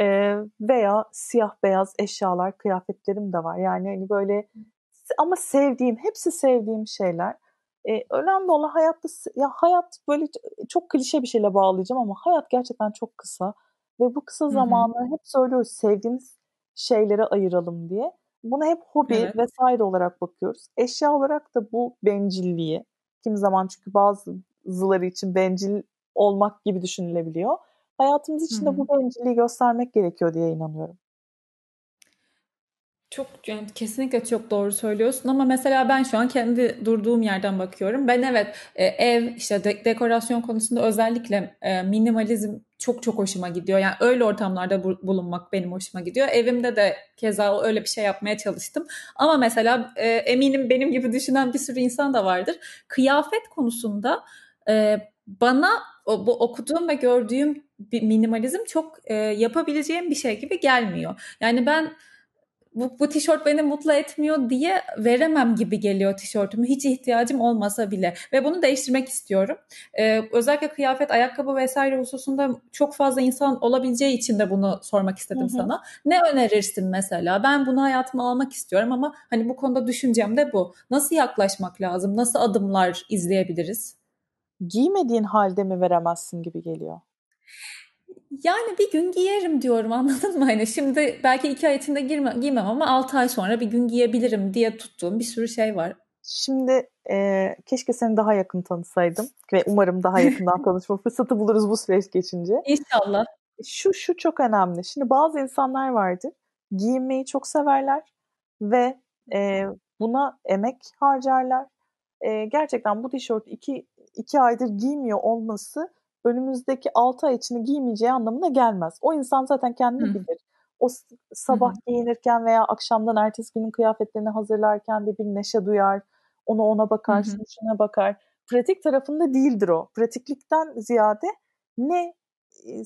Ee, veya siyah beyaz eşyalar, kıyafetlerim de var. Yani hani böyle ama sevdiğim, hepsi sevdiğim şeyler. Ee, önemli olan hayatta ya hayat böyle çok klişe bir şeyle bağlayacağım ama hayat gerçekten çok kısa ve bu kısa zamanı hep söylüyoruz sevdiğimiz şeylere ayıralım diye. Buna hep hobi evet. vesaire olarak bakıyoruz. Eşya olarak da bu bencilliği, kim zaman çünkü bazıları için bencil olmak gibi düşünülebiliyor. Hayatımız için de bu bencilliği göstermek gerekiyor diye inanıyorum. Çok yani kesinlikle çok doğru söylüyorsun ama mesela ben şu an kendi durduğum yerden bakıyorum. Ben evet e, ev işte de, dekorasyon konusunda özellikle e, minimalizm çok çok hoşuma gidiyor. Yani öyle ortamlarda bulunmak benim hoşuma gidiyor. Evimde de keza öyle bir şey yapmaya çalıştım. Ama mesela e, eminim benim gibi düşünen bir sürü insan da vardır. Kıyafet konusunda e, bana o, bu okuduğum ve gördüğüm bir minimalizm çok e, yapabileceğim bir şey gibi gelmiyor. Yani ben bu, bu tişört beni mutlu etmiyor diye veremem gibi geliyor tişörtümü. Hiç ihtiyacım olmasa bile. Ve bunu değiştirmek istiyorum. Ee, özellikle kıyafet, ayakkabı vesaire hususunda çok fazla insan olabileceği için de bunu sormak istedim hı hı. sana. Ne önerirsin mesela? Ben bunu hayatıma almak istiyorum ama hani bu konuda düşüncem de bu. Nasıl yaklaşmak lazım? Nasıl adımlar izleyebiliriz? Giymediğin halde mi veremezsin gibi geliyor? Yani bir gün giyerim diyorum (laughs) anladın mı? Hani şimdi belki iki ay içinde girme, giymem ama altı ay sonra bir gün giyebilirim diye tuttuğum bir sürü şey var. Şimdi e, keşke seni daha yakın tanısaydım ve umarım daha yakından (laughs) tanışma fırsatı buluruz bu süreç geçince. İnşallah. Şu şu çok önemli. Şimdi bazı insanlar vardır giyinmeyi çok severler ve e, buna emek harcarlar. E, gerçekten bu tişört iki, iki aydır giymiyor olması önümüzdeki 6 ay içinde giymeyeceği anlamına gelmez. O insan zaten kendini Hı. bilir. O sabah Hı. giyinirken veya akşamdan ertesi günün kıyafetlerini hazırlarken de bir neşe duyar. Ona ona bakar, Hı. şuna bakar. Pratik tarafında değildir o. Pratiklikten ziyade ne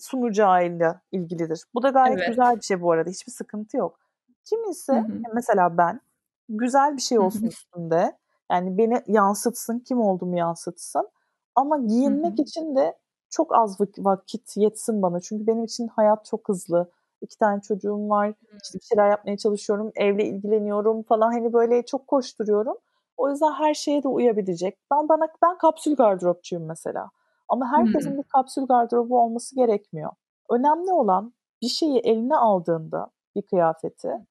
sunacağıyla ilgilidir. Bu da gayet evet. güzel bir şey bu arada. Hiçbir sıkıntı yok. Kim ise mesela ben güzel bir şey olsun üstünde. Yani beni yansıtsın, kim olduğumu yansıtsın. Ama giyinmek için de çok az vakit yetsin bana. Çünkü benim için hayat çok hızlı. İki tane çocuğum var. İşte bir şeyler yapmaya çalışıyorum. Evle ilgileniyorum falan. Hani böyle çok koşturuyorum. O yüzden her şeye de uyabilecek. Ben bana ben kapsül gardıropçuyum mesela. Ama herkesin hmm. bir kapsül gardırobu olması gerekmiyor. Önemli olan bir şeyi eline aldığında bir kıyafeti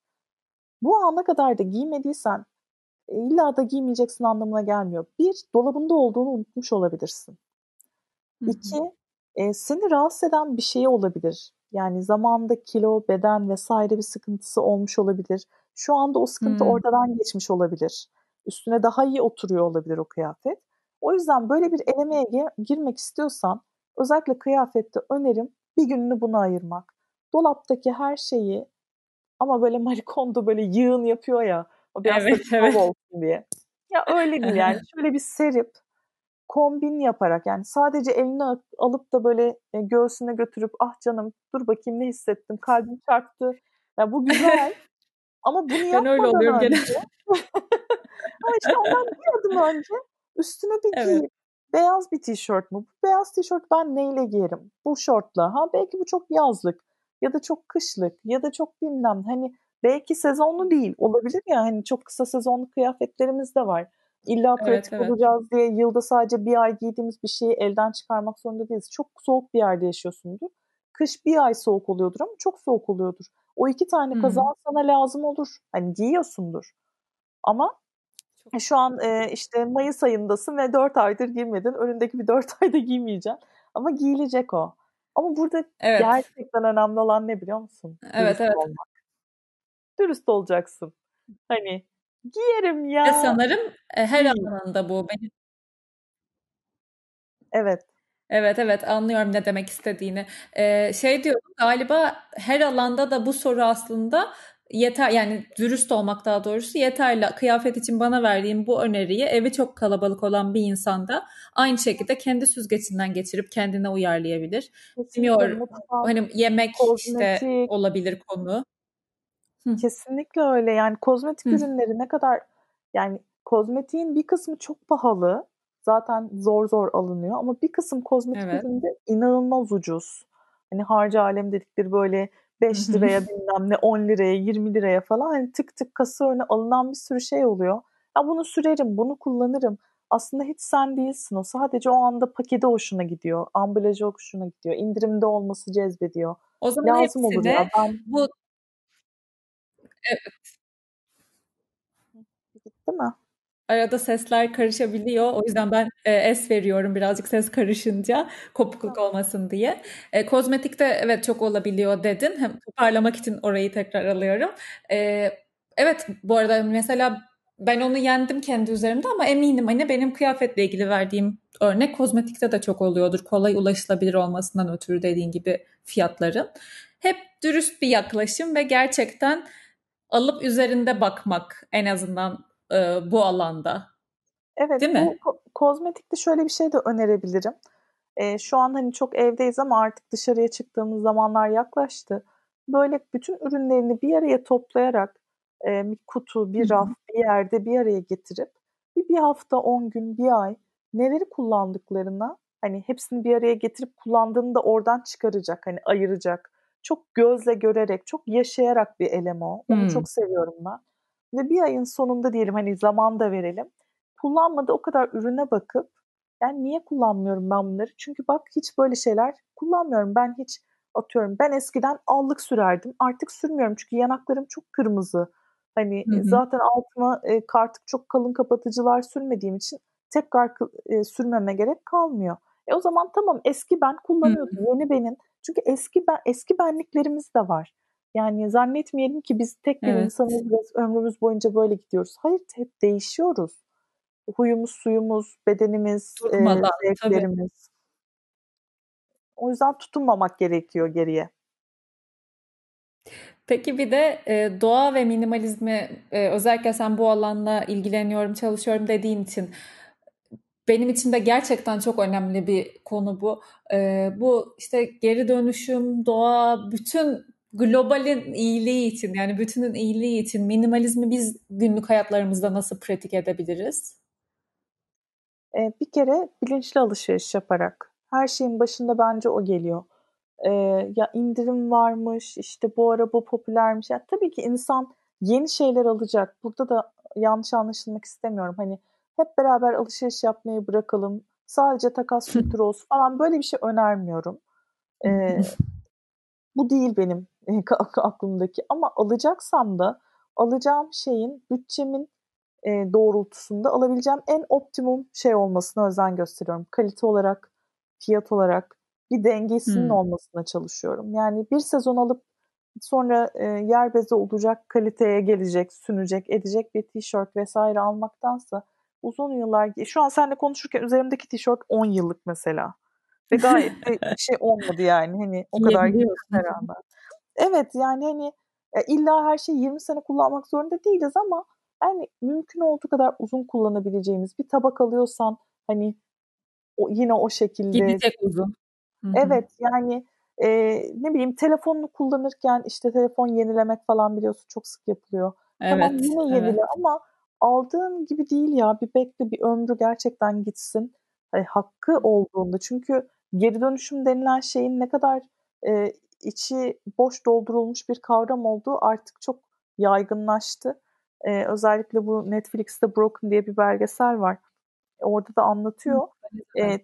bu ana kadar da giymediysen e, illa da giymeyeceksin anlamına gelmiyor. Bir, dolabında olduğunu unutmuş olabilirsin. İki, e, seni rahatsız eden bir şey olabilir. Yani zamanda kilo, beden vesaire bir sıkıntısı olmuş olabilir. Şu anda o sıkıntı hmm. ortadan geçmiş olabilir. Üstüne daha iyi oturuyor olabilir o kıyafet. O yüzden böyle bir elemeye girmek istiyorsan özellikle kıyafette önerim bir gününü buna ayırmak. Dolaptaki her şeyi ama böyle Marikondo böyle yığın yapıyor ya o biraz evet, da evet. olsun diye. Ya öyle değil yani (laughs) şöyle bir serip kombin yaparak yani sadece elini alıp da böyle e, göğsüne götürüp ah canım dur bakayım ne hissettim kalbim çarptı. Ya bu güzel (laughs) ama bunu yapmadan ben öyle oluyorum önce ama (laughs) işte ondan (laughs) bir adım önce üstüne bir evet. giyip beyaz bir tişört mü? Beyaz tişört ben neyle giyerim? Bu şortla. Ha belki bu çok yazlık ya da çok kışlık ya da çok bilmem hani Belki sezonlu değil. Olabilir ya hani çok kısa sezonlu kıyafetlerimiz de var. İlla pratik evet, evet. olacağız diye yılda sadece bir ay giydiğimiz bir şeyi elden çıkarmak zorunda değiliz. Çok soğuk bir yerde yaşıyorsundur. Kış bir ay soğuk oluyordur ama çok soğuk oluyordur. O iki tane kazan sana lazım olur. Hani giyiyorsundur. Ama çok şu an e, işte Mayıs ayındasın ve 4 aydır giymedin. Önündeki bir 4 (laughs) ayda giymeyeceksin. Ama giyilecek o. Ama burada evet. gerçekten önemli olan ne biliyor musun? Evet Dürüst evet. Olmak. Dürüst olacaksın. Hani giyerim ya. Ve sanırım e, her alanında bu. Benim Evet. Evet evet anlıyorum ne demek istediğini. Ee, şey diyorum galiba her alanda da bu soru aslında yeter yani dürüst olmak daha doğrusu yeterli. Kıyafet için bana verdiğim bu öneriyi evi çok kalabalık olan bir insanda aynı şekilde kendi süzgecinden geçirip kendine uyarlayabilir. Bilmiyorum hani yemek kozmetik. işte olabilir konu. Kesinlikle öyle yani kozmetik Hı. ürünleri ne kadar yani kozmetiğin bir kısmı çok pahalı zaten zor zor alınıyor ama bir kısım kozmetik evet. üründe inanılmaz ucuz. Hani harcı alem dedikleri böyle 5 liraya bilmem ne 10 liraya 20 liraya falan hani tık tık kasa önüne alınan bir sürü şey oluyor. Ya bunu sürerim, bunu kullanırım. Aslında hiç sen değilsin o. Sadece o anda paketi hoşuna gidiyor. Ambalajı hoşuna gidiyor. indirimde olması cezbediyor. O zaman Lazım olur ya. Ben... bu Evet. Gitti mi? Arada sesler karışabiliyor. O yüzden ben e, es veriyorum birazcık ses karışınca kopukluk olmasın diye. E, kozmetikte evet çok olabiliyor dedin. Hem toparlamak için orayı tekrar alıyorum. E, evet bu arada mesela ben onu yendim kendi üzerimde ama eminim hani benim kıyafetle ilgili verdiğim örnek kozmetikte de çok oluyordur. Kolay ulaşılabilir olmasından ötürü dediğin gibi fiyatların. Hep dürüst bir yaklaşım ve gerçekten alıp üzerinde bakmak en azından e, bu alanda. Evet, Değil mi? Bu kozmetikte şöyle bir şey de önerebilirim. E, şu an hani çok evdeyiz ama artık dışarıya çıktığımız zamanlar yaklaştı. Böyle bütün ürünlerini bir araya toplayarak e, bir kutu, bir raf, bir yerde bir araya getirip bir, bir hafta, on gün, bir ay neleri kullandıklarına hani hepsini bir araya getirip kullandığını da oradan çıkaracak, hani ayıracak. Çok gözle görerek, çok yaşayarak bir elem o. Onu hmm. çok seviyorum ben ve bir ayın sonunda diyelim hani zaman da verelim. Kullanmadı o kadar ürüne bakıp yani niye kullanmıyorum ben bunları? Çünkü bak hiç böyle şeyler kullanmıyorum. Ben hiç atıyorum ben eskiden allık sürerdim. Artık sürmüyorum çünkü yanaklarım çok kırmızı. Hani hı hı. zaten altıma e, artık çok kalın kapatıcılar sürmediğim için tekrar e, sürmeme gerek kalmıyor. E o zaman tamam eski ben kullanıyordum. Hı. Yeni benim. Çünkü eski ben eski benliklerimiz de var. Yani zannetmeyelim ki biz tek bir evet. insanız ve ömrümüz boyunca böyle gidiyoruz. Hayır hep değişiyoruz. Huyumuz, suyumuz, bedenimiz, Durmadan, e, zevklerimiz. Tabii. O yüzden tutunmamak gerekiyor geriye. Peki bir de e, doğa ve minimalizmi e, özellikle sen bu alanla ilgileniyorum, çalışıyorum dediğin için benim için de gerçekten çok önemli bir konu bu. E, bu işte geri dönüşüm, doğa, bütün globalin iyiliği için yani bütünün iyiliği için minimalizmi biz günlük hayatlarımızda nasıl pratik edebiliriz? Ee, bir kere bilinçli alışveriş yaparak. Her şeyin başında bence o geliyor. Ee, ya indirim varmış, işte bu ara bu popülermiş. Ya, tabii ki insan yeni şeyler alacak. Burada da yanlış anlaşılmak istemiyorum. Hani hep beraber alışveriş yapmayı bırakalım. Sadece takas kültürü olsun falan böyle bir şey önermiyorum. Ee, bu değil benim aklımdaki ama alacaksam da alacağım şeyin bütçemin e, doğrultusunda alabileceğim en optimum şey olmasına özen gösteriyorum. Kalite olarak, fiyat olarak bir dengesinin hmm. olmasına çalışıyorum. Yani bir sezon alıp sonra e, yer bezi olacak, kaliteye gelecek, sunacak, edecek bir tişört vesaire almaktansa uzun yıllar şu an seninle konuşurken üzerimdeki tişört 10 yıllık mesela. Ve gayet de (laughs) şey olmadı yani hani o kadar gitmesine rağmen. Evet yani hani illa her şeyi 20 sene kullanmak zorunda değiliz ama yani mümkün olduğu kadar uzun kullanabileceğimiz bir tabak alıyorsan hani o, yine o şekilde. Gidecek uzun. Hı-hı. Evet yani e, ne bileyim telefonunu kullanırken işte telefon yenilemek falan biliyorsun çok sık yapılıyor. Evet, tamam yine yenile evet. ama aldığın gibi değil ya bir bekle bir ömrü gerçekten gitsin. Yani hakkı olduğunda çünkü geri dönüşüm denilen şeyin ne kadar e, içi boş doldurulmuş bir kavram olduğu artık çok yaygınlaştı. Ee, özellikle bu Netflix'te Broken diye bir belgesel var. Orada da anlatıyor. Ee,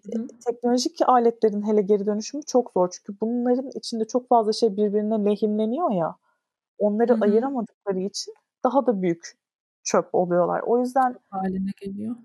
teknolojik aletlerin hele geri dönüşümü çok zor. Çünkü bunların içinde çok fazla şey birbirine lehimleniyor ya. Onları Hı-hı. ayıramadıkları için daha da büyük çöp oluyorlar. O yüzden haline geliyor.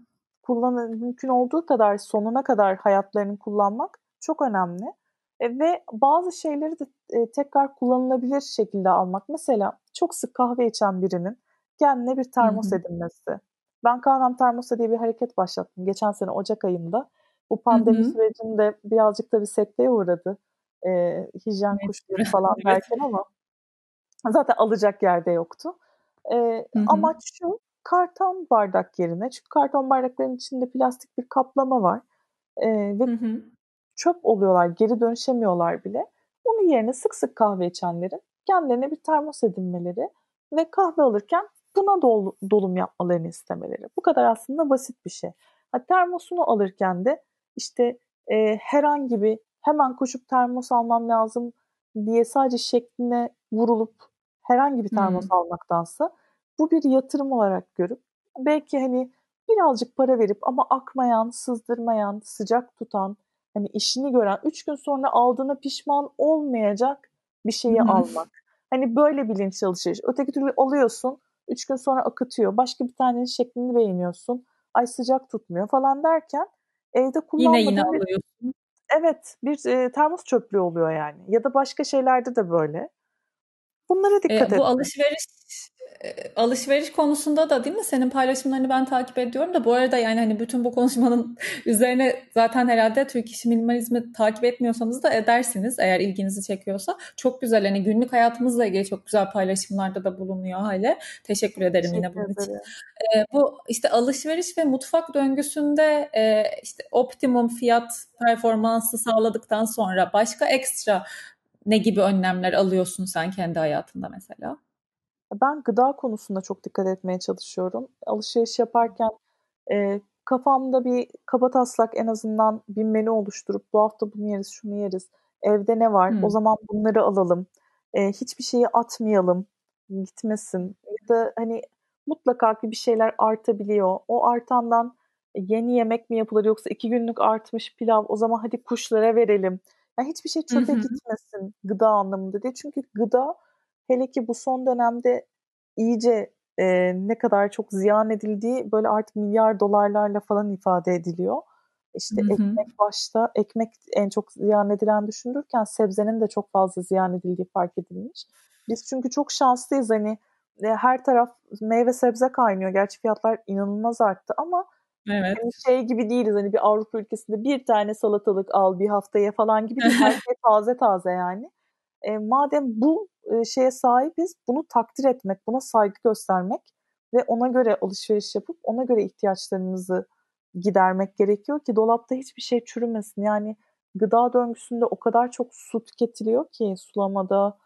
Kullanın mümkün olduğu kadar sonuna kadar hayatlarını kullanmak çok önemli. E, ve bazı şeyleri de e, tekrar kullanılabilir şekilde almak. Mesela çok sık kahve içen birinin kendine bir termos edinmesi. Ben kahvem termosa diye bir hareket başlattım geçen sene Ocak ayında. Bu pandemi Hı-hı. sürecinde birazcık da bir sekteye uğradı. E, hijyen (laughs) evet. kuşları falan derken ama zaten alacak yerde yoktu. E, amaç şu karton bardak yerine çünkü karton bardakların içinde plastik bir kaplama var. E, ve hı hı. çöp oluyorlar, geri dönüşemiyorlar bile. Onun yerine sık sık kahve içenlerin kendilerine bir termos edinmeleri ve kahve alırken buna dol, dolum yapmalarını istemeleri. Bu kadar aslında basit bir şey. Ha, termosunu alırken de işte e, herhangi bir hemen koşup termos almam lazım diye sadece şekline vurulup herhangi bir termos hmm. almaktansa bu bir yatırım olarak görüp belki hani birazcık para verip ama akmayan, sızdırmayan, sıcak tutan, hani işini gören, üç gün sonra aldığına pişman olmayacak bir şeyi hmm. almak. Hani böyle bilinçli alışveriş. Öteki türlü alıyorsun, üç gün sonra akıtıyor. Başka bir tanenin şeklini beğeniyorsun. Ay sıcak tutmuyor falan derken evde kullanmadığın... Yine yine alıyorsun. Evet, bir e, termos çöplüğü oluyor yani. Ya da başka şeylerde de böyle. Bunlara dikkat e, bu etmek. Bu alışveriş alışveriş konusunda da değil mi senin paylaşımlarını ben takip ediyorum da bu arada yani hani bütün bu konuşmanın (laughs) üzerine zaten herhalde Türk işi minimalizmi takip etmiyorsanız da edersiniz eğer ilginizi çekiyorsa. Çok güzel hani günlük hayatımızla ilgili çok güzel paylaşımlarda da bulunuyor hale. Teşekkür ederim Teşekkür yine bunun için. Ee, bu işte alışveriş ve mutfak döngüsünde e, işte optimum fiyat performansı sağladıktan sonra başka ekstra ne gibi önlemler alıyorsun sen kendi hayatında mesela? Ben gıda konusunda çok dikkat etmeye çalışıyorum. Alışveriş yaparken e, kafamda bir kaba taslak en azından bir menü oluşturup bu hafta bunu yeriz, şunu yeriz. Evde ne var? Hmm. O zaman bunları alalım. E, hiçbir şeyi atmayalım, gitmesin. Ya da hani mutlaka ki bir şeyler artabiliyor. O artandan yeni yemek mi yapılır yoksa iki günlük artmış pilav o zaman hadi kuşlara verelim. Yani hiçbir şey çöpe gitmesin gıda anlamında diye. Çünkü gıda Hele ki bu son dönemde iyice e, ne kadar çok ziyan edildiği böyle artık milyar dolarlarla falan ifade ediliyor. İşte hı hı. ekmek başta, ekmek en çok ziyan edilen düşünürken sebzenin de çok fazla ziyan edildiği fark edilmiş. Biz çünkü çok şanslıyız hani e, her taraf meyve sebze kaynıyor. Gerçi fiyatlar inanılmaz arttı ama Evet. Yani şey gibi değiliz hani bir Avrupa ülkesinde bir tane salatalık al bir haftaya falan gibi değil. Her şey taze taze yani. E, madem bu e, şeye sahibiz bunu takdir etmek, buna saygı göstermek ve ona göre alışveriş yapıp ona göre ihtiyaçlarımızı gidermek gerekiyor ki dolapta hiçbir şey çürümesin. Yani gıda döngüsünde o kadar çok su tüketiliyor ki sulamada.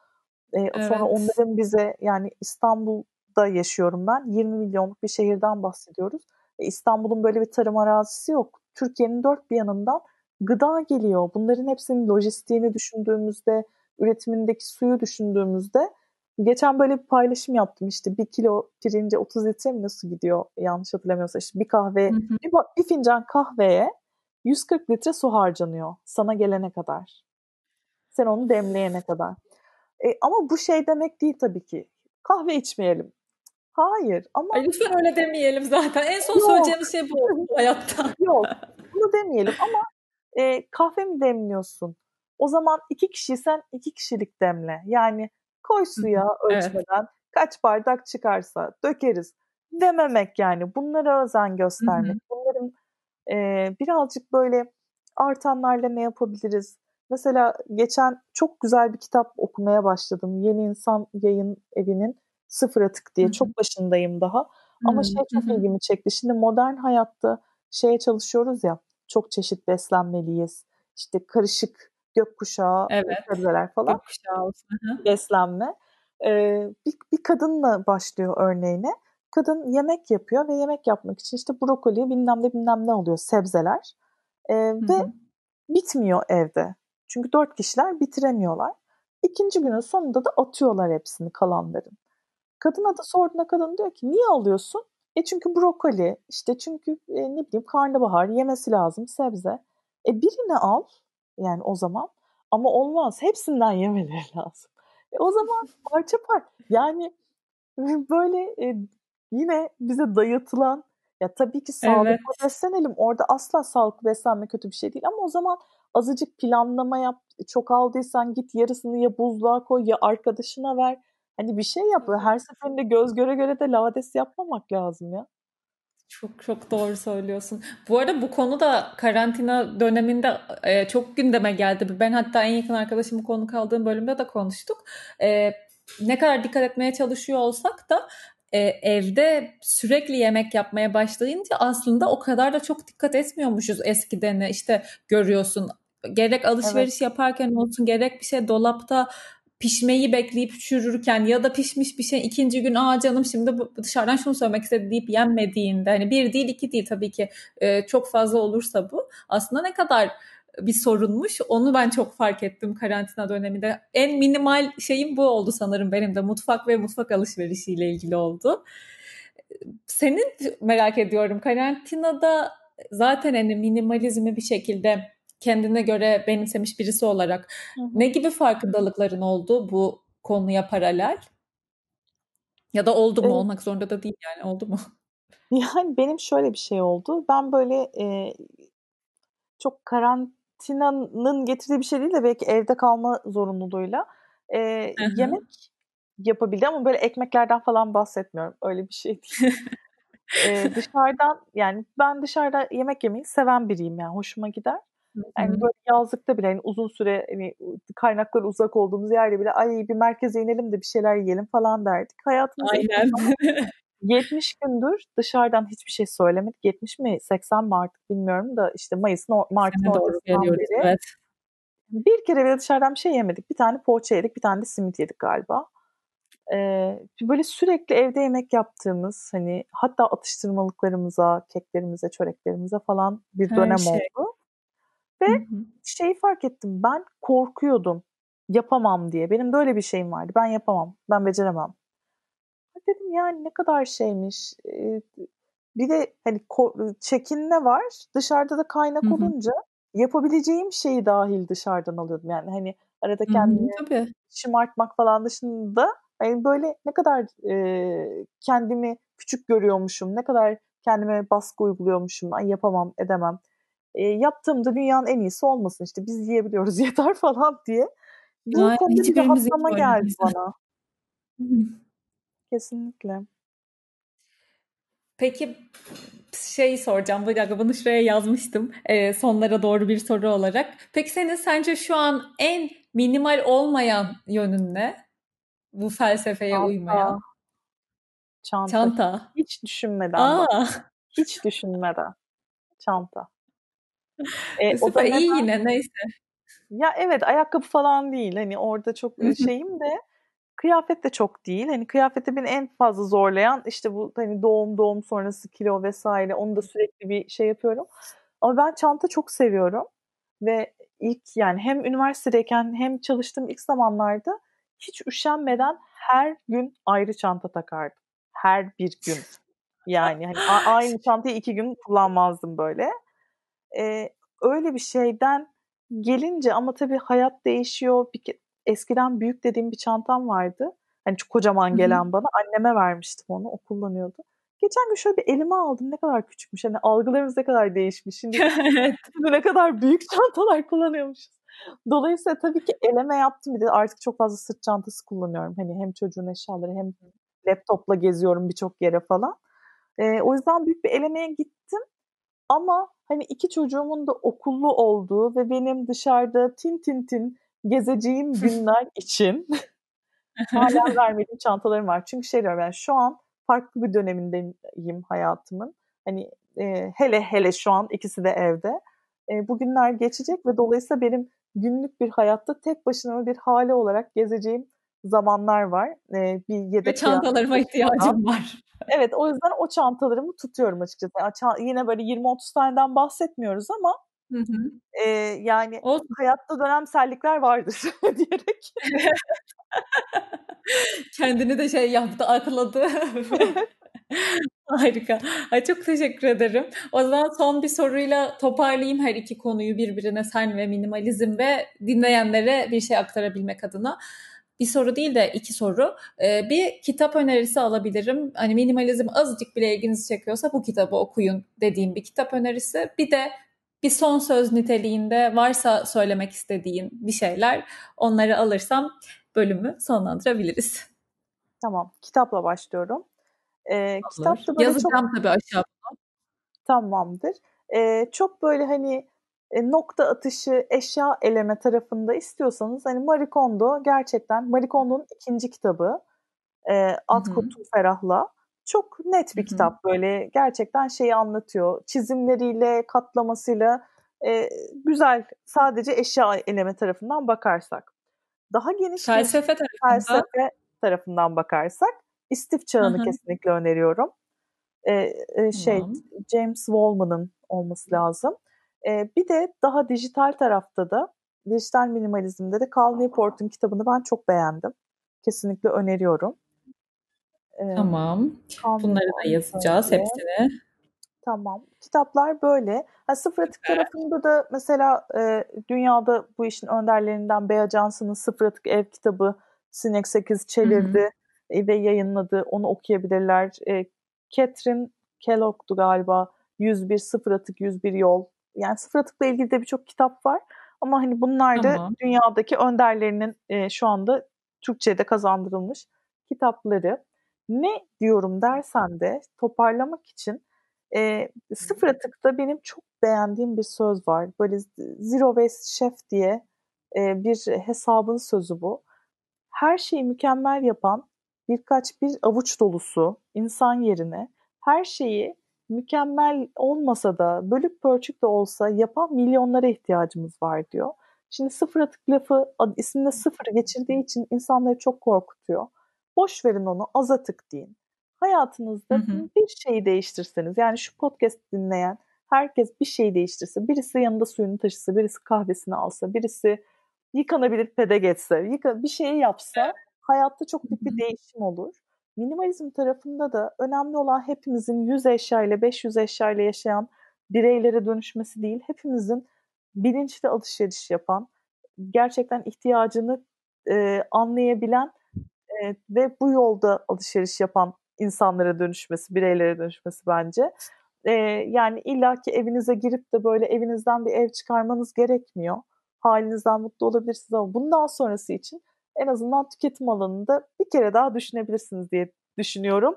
E, evet. Sonra onların bize yani İstanbul'da yaşıyorum ben. 20 milyonluk bir şehirden bahsediyoruz. E, İstanbul'un böyle bir tarım arazisi yok. Türkiye'nin dört bir yanından gıda geliyor. Bunların hepsinin lojistiğini düşündüğümüzde, üretimindeki suyu düşündüğümüzde geçen böyle bir paylaşım yaptım işte bir kilo pirince 30 litre mi nasıl gidiyor yanlış hatırlamıyorsam işte bir kahve hı hı. Bir, bir fincan kahveye 140 litre su harcanıyor sana gelene kadar. Sen onu demleyene kadar. E, ama bu şey demek değil tabii ki. Kahve içmeyelim. Hayır ama... Ay lütfen öyle demeyelim zaten. En son Yok. söyleyeceğimiz şey bu (laughs) hayatta. Yok bunu demeyelim ama e, kahve mi demliyorsun? O zaman iki kişiysen iki kişilik demle. Yani koy suya ölçmeden evet. kaç bardak çıkarsa dökeriz dememek yani. Bunlara özen göstermek. Bunların e, birazcık böyle artanlarla ne yapabiliriz? Mesela geçen çok güzel bir kitap okumaya başladım. Yeni İnsan Yayın Evi'nin Sıfır Atık diye. Çok başındayım daha. Ama şey çok ilgimi çekti. Şimdi modern hayatta şeye çalışıyoruz ya. Çok çeşit beslenmeliyiz. İşte karışık gökkuşağı evet. sebzeler falan. Gökkuşağı olsun. Beslenme. Ee, bir, bir kadınla başlıyor örneğine. Kadın yemek yapıyor ve yemek yapmak için işte brokoli bilmem ne bilmem ne alıyor sebzeler. Ee, ve bitmiyor evde. Çünkü dört kişiler bitiremiyorlar. İkinci günün sonunda da atıyorlar hepsini kalanların. Kadına da sorduğunda kadın diyor ki niye alıyorsun? E çünkü brokoli, işte çünkü e, ne bileyim karnabahar yemesi lazım sebze. E birini al yani o zaman ama olmaz hepsinden yemeleri (laughs) lazım. E o zaman (laughs) parça par. Yani (laughs) böyle e, yine bize dayatılan ya tabii ki sağlıklı evet. beslenelim. Orada asla sağlıklı beslenme kötü bir şey değil ama o zaman azıcık planlama yap. Çok aldıysan git yarısını ya buzluğa koy ya arkadaşına ver. Hani bir şey yap. Her seferinde göz göre göre de lades yapmamak lazım ya. Çok çok doğru söylüyorsun. Bu arada bu konu da karantina döneminde e, çok gündeme geldi. Ben hatta en yakın arkadaşım bu konu kaldığım bölümde de konuştuk. E, ne kadar dikkat etmeye çalışıyor olsak da e, evde sürekli yemek yapmaya başlayınca aslında o kadar da çok dikkat etmiyormuşuz eskiden. İşte görüyorsun gerek alışveriş evet. yaparken olsun gerek bir şey dolapta pişmeyi bekleyip çürürken ya da pişmiş bir şey ikinci gün aa canım şimdi dışarıdan şunu söylemek istedi deyip yenmediğinde hani bir değil iki değil tabii ki e, çok fazla olursa bu aslında ne kadar bir sorunmuş. Onu ben çok fark ettim karantina döneminde. En minimal şeyim bu oldu sanırım benim de. Mutfak ve mutfak alışverişiyle ilgili oldu. Senin merak ediyorum karantinada zaten hani minimalizmi bir şekilde kendine göre benimsemiş birisi olarak hı hı. ne gibi farkındalıkların oldu bu konuya paralel? Ya da oldu mu? Evet. Olmak zorunda da değil yani. Oldu mu? (laughs) Yani benim şöyle bir şey oldu. Ben böyle e, çok karantinanın getirdiği bir şey değil de belki evde kalma zorunluluğuyla e, yemek yapabildi ama böyle ekmeklerden falan bahsetmiyorum. Öyle bir şey değil. (laughs) ee, dışarıdan yani ben dışarıda yemek yemeyi seven biriyim yani hoşuma gider. Yani böyle yazlıkta bile yani uzun süre hani, kaynaklar uzak olduğumuz yerde bile ay bir merkeze inelim de bir şeyler yiyelim falan derdik. Hayatımızda Aynen. 70 (laughs) gündür dışarıdan hiçbir şey söylemedik. 70 mi 80 mi artık bilmiyorum da işte Mayıs'ın Mart'ın ortasından beri. Evet. Bir kere bile dışarıdan bir şey yemedik. Bir tane poğaça yedik, bir tane de simit yedik galiba. Ee, böyle sürekli evde yemek yaptığımız hani hatta atıştırmalıklarımıza, keklerimize, çöreklerimize falan bir Her dönem şey. oldu. Ve hı hı. şeyi fark ettim. Ben korkuyordum. Yapamam diye. Benim böyle bir şeyim vardı. Ben yapamam. Ben beceremem. Dedim yani ne kadar şeymiş. bir de hani çekinme var. Dışarıda da kaynak hı hı. olunca yapabileceğim şeyi dahil dışarıdan alıyordum. Yani hani arada kendimi hı hı, şımartmak falan dışında yani böyle ne kadar e, kendimi küçük görüyormuşum, ne kadar kendime baskı uyguluyormuşum, ay yapamam, edemem e, yaptığımda dünyanın en iyisi olmasın işte biz yiyebiliyoruz (laughs) yeter falan diye. Bu Aynen, konuda bir rahatlama geldi bana. (laughs) Kesinlikle. Peki şey soracağım. Bir dakika bunu şuraya yazmıştım. E, sonlara doğru bir soru olarak. Peki senin sence şu an en minimal olmayan yönün ne? Bu felsefeye Çanta. uymayan. Çanta. Çanta. Hiç düşünmeden. Aa. Hiç düşünmeden. Çanta. E, o da iyi yine neyse. Ya evet ayakkabı falan değil. Hani orada çok şeyim de kıyafet de çok değil. Hani kıyafette beni en fazla zorlayan işte bu hani doğum doğum sonrası kilo vesaire onu da sürekli bir şey yapıyorum. Ama ben çanta çok seviyorum ve ilk yani hem üniversitedeyken hem çalıştığım ilk zamanlarda hiç üşenmeden her gün ayrı çanta takardım. Her bir gün. Yani hani aynı çantayı iki gün kullanmazdım böyle. E, öyle bir şeyden gelince ama tabii hayat değişiyor. Bir, eskiden büyük dediğim bir çantam vardı. Hani çok kocaman gelen Hı-hı. bana. Anneme vermiştim onu. O kullanıyordu. Geçen gün şöyle bir elime aldım. Ne kadar küçükmüş. Hani algılarımız ne kadar değişmiş. Şimdi (laughs) ne kadar büyük (laughs) çantalar kullanıyormuşuz. Dolayısıyla tabii ki eleme yaptım. Bir de artık çok fazla sırt çantası kullanıyorum. Hani hem çocuğun eşyaları hem laptopla geziyorum birçok yere falan. Ee, o yüzden büyük bir elemeye gittim. Ama hani iki çocuğumun da okullu olduğu ve benim dışarıda tin tin tin gezeceğim günler için (laughs) hala vermediğim çantalarım var. Çünkü şey diyorum yani şu an farklı bir dönemindeyim hayatımın. Hani e, hele hele şu an ikisi de evde. E, bu günler geçecek ve dolayısıyla benim günlük bir hayatta tek başına bir hale olarak gezeceğim zamanlar var. E, bir yedek ve çantalarıma (laughs) ihtiyacım var. Evet o yüzden o çantalarımı tutuyorum açıkçası. Yani yine böyle 20-30 taneden bahsetmiyoruz ama Hı hı. E, yani Olsun. hayatta dönemsellikler vardır (laughs) diyerek. (laughs) kendini de şey yaptı, akladı. Harika. Ay çok teşekkür ederim. O zaman son bir soruyla toparlayayım her iki konuyu birbirine sen ve minimalizm ve dinleyenlere bir şey aktarabilmek adına. Bir soru değil de iki soru. Ee, bir kitap önerisi alabilirim. Hani minimalizm azıcık bile ilginizi çekiyorsa bu kitabı okuyun dediğim bir kitap önerisi. Bir de bir son söz niteliğinde varsa söylemek istediğin bir şeyler onları alırsam bölümü sonlandırabiliriz. Tamam. Kitapla başlıyorum. Ee, kitapta böyle Yazacağım çok... tabii aşağıda. Tamamdır. Ee, çok böyle hani e, nokta atışı eşya eleme tarafında istiyorsanız hani Marie Kondo gerçekten Marie Kondo'nun ikinci kitabı e, At Kutu Ferah'la çok net bir Hı-hı. kitap böyle gerçekten şeyi anlatıyor çizimleriyle katlamasıyla e, güzel sadece eşya eleme tarafından bakarsak daha geniş felsefe tarafından. felsefe tarafından bakarsak istif çağını Hı-hı. kesinlikle öneriyorum e, e, şey tamam. James Wallman'ın olması lazım. E, bir de daha dijital tarafta da dijital minimalizmde de Cal Newport'un kitabını ben çok beğendim. Kesinlikle öneriyorum. E, tamam. Cal Bunları da yazacağız böyle. hepsini. Tamam. Kitaplar böyle. Ha, sıfır atık evet. tarafında da mesela e, dünyada bu işin önderlerinden Bea Johnson'ın Sıfır Atık Ev kitabı Sinek 8 çevirdi Hı-hı. E, ve yayınladı. Onu okuyabilirler. E, Catherine Kellogg'du galiba. 101 Sıfır Atık 101 Yol. Yani sıfır atıkla ilgili de birçok kitap var. Ama hani bunlar da tamam. dünyadaki önderlerinin e, şu anda Türkçe'de kazandırılmış kitapları. Ne diyorum dersen de toparlamak için e, sıfır atıkta benim çok beğendiğim bir söz var. Böyle Zero Waste Chef diye e, bir hesabın sözü bu. Her şeyi mükemmel yapan birkaç bir avuç dolusu insan yerine her şeyi mükemmel olmasa da bölük pörçük de olsa yapan milyonlara ihtiyacımız var diyor. Şimdi sıfır atık lafı isminde sıfır geçirdiği için insanları çok korkutuyor. Boş verin onu az atık deyin. Hayatınızda hı hı. bir şeyi değiştirseniz yani şu podcast dinleyen herkes bir şey değiştirse, birisi yanında suyunu taşısa, birisi kahvesini alsa, birisi yıkanabilir pede geçse, yıka, bir şey yapsa hayatta çok büyük bir değişim olur. Minimalizm tarafında da önemli olan hepimizin 100 eşya ile 500 eşya ile yaşayan bireylere dönüşmesi değil, hepimizin bilinçli alışveriş yapan, gerçekten ihtiyacını e, anlayabilen e, ve bu yolda alışveriş yapan insanlara dönüşmesi, bireylere dönüşmesi bence. E, yani illaki evinize girip de böyle evinizden bir ev çıkarmanız gerekmiyor. Halinizden mutlu olabilirsiniz ama bundan sonrası için en azından tüketim alanında bir kere daha düşünebilirsiniz diye düşünüyorum.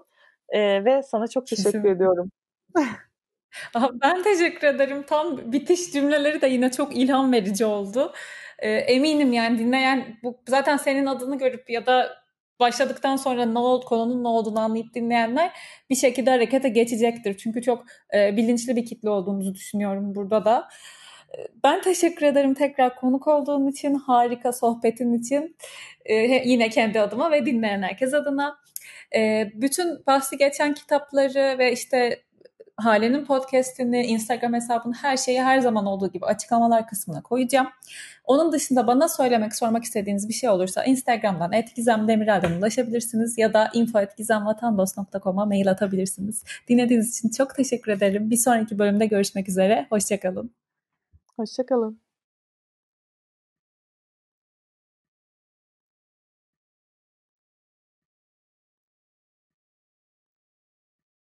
E, ve sana çok teşekkür Kesinlikle. ediyorum. (laughs) ben teşekkür ederim. Tam bitiş cümleleri de yine çok ilham verici oldu. E, eminim yani dinleyen bu zaten senin adını görüp ya da başladıktan sonra ne oldu konunun ne olduğunu anlayıp dinleyenler bir şekilde harekete geçecektir. Çünkü çok e, bilinçli bir kitle olduğumuzu düşünüyorum burada da. Ben teşekkür ederim tekrar konuk olduğun için, harika sohbetin için. Ee, yine kendi adıma ve dinleyen herkes adına. Ee, bütün bahsi geçen kitapları ve işte Hale'nin podcastini, Instagram hesabını her şeyi her zaman olduğu gibi açıklamalar kısmına koyacağım. Onun dışında bana söylemek, sormak istediğiniz bir şey olursa Instagram'dan etkizemdemirel'den ulaşabilirsiniz ya da info.gizemvatandos.com'a mail atabilirsiniz. Dinlediğiniz için çok teşekkür ederim. Bir sonraki bölümde görüşmek üzere. Hoşçakalın. Hoşçakalın.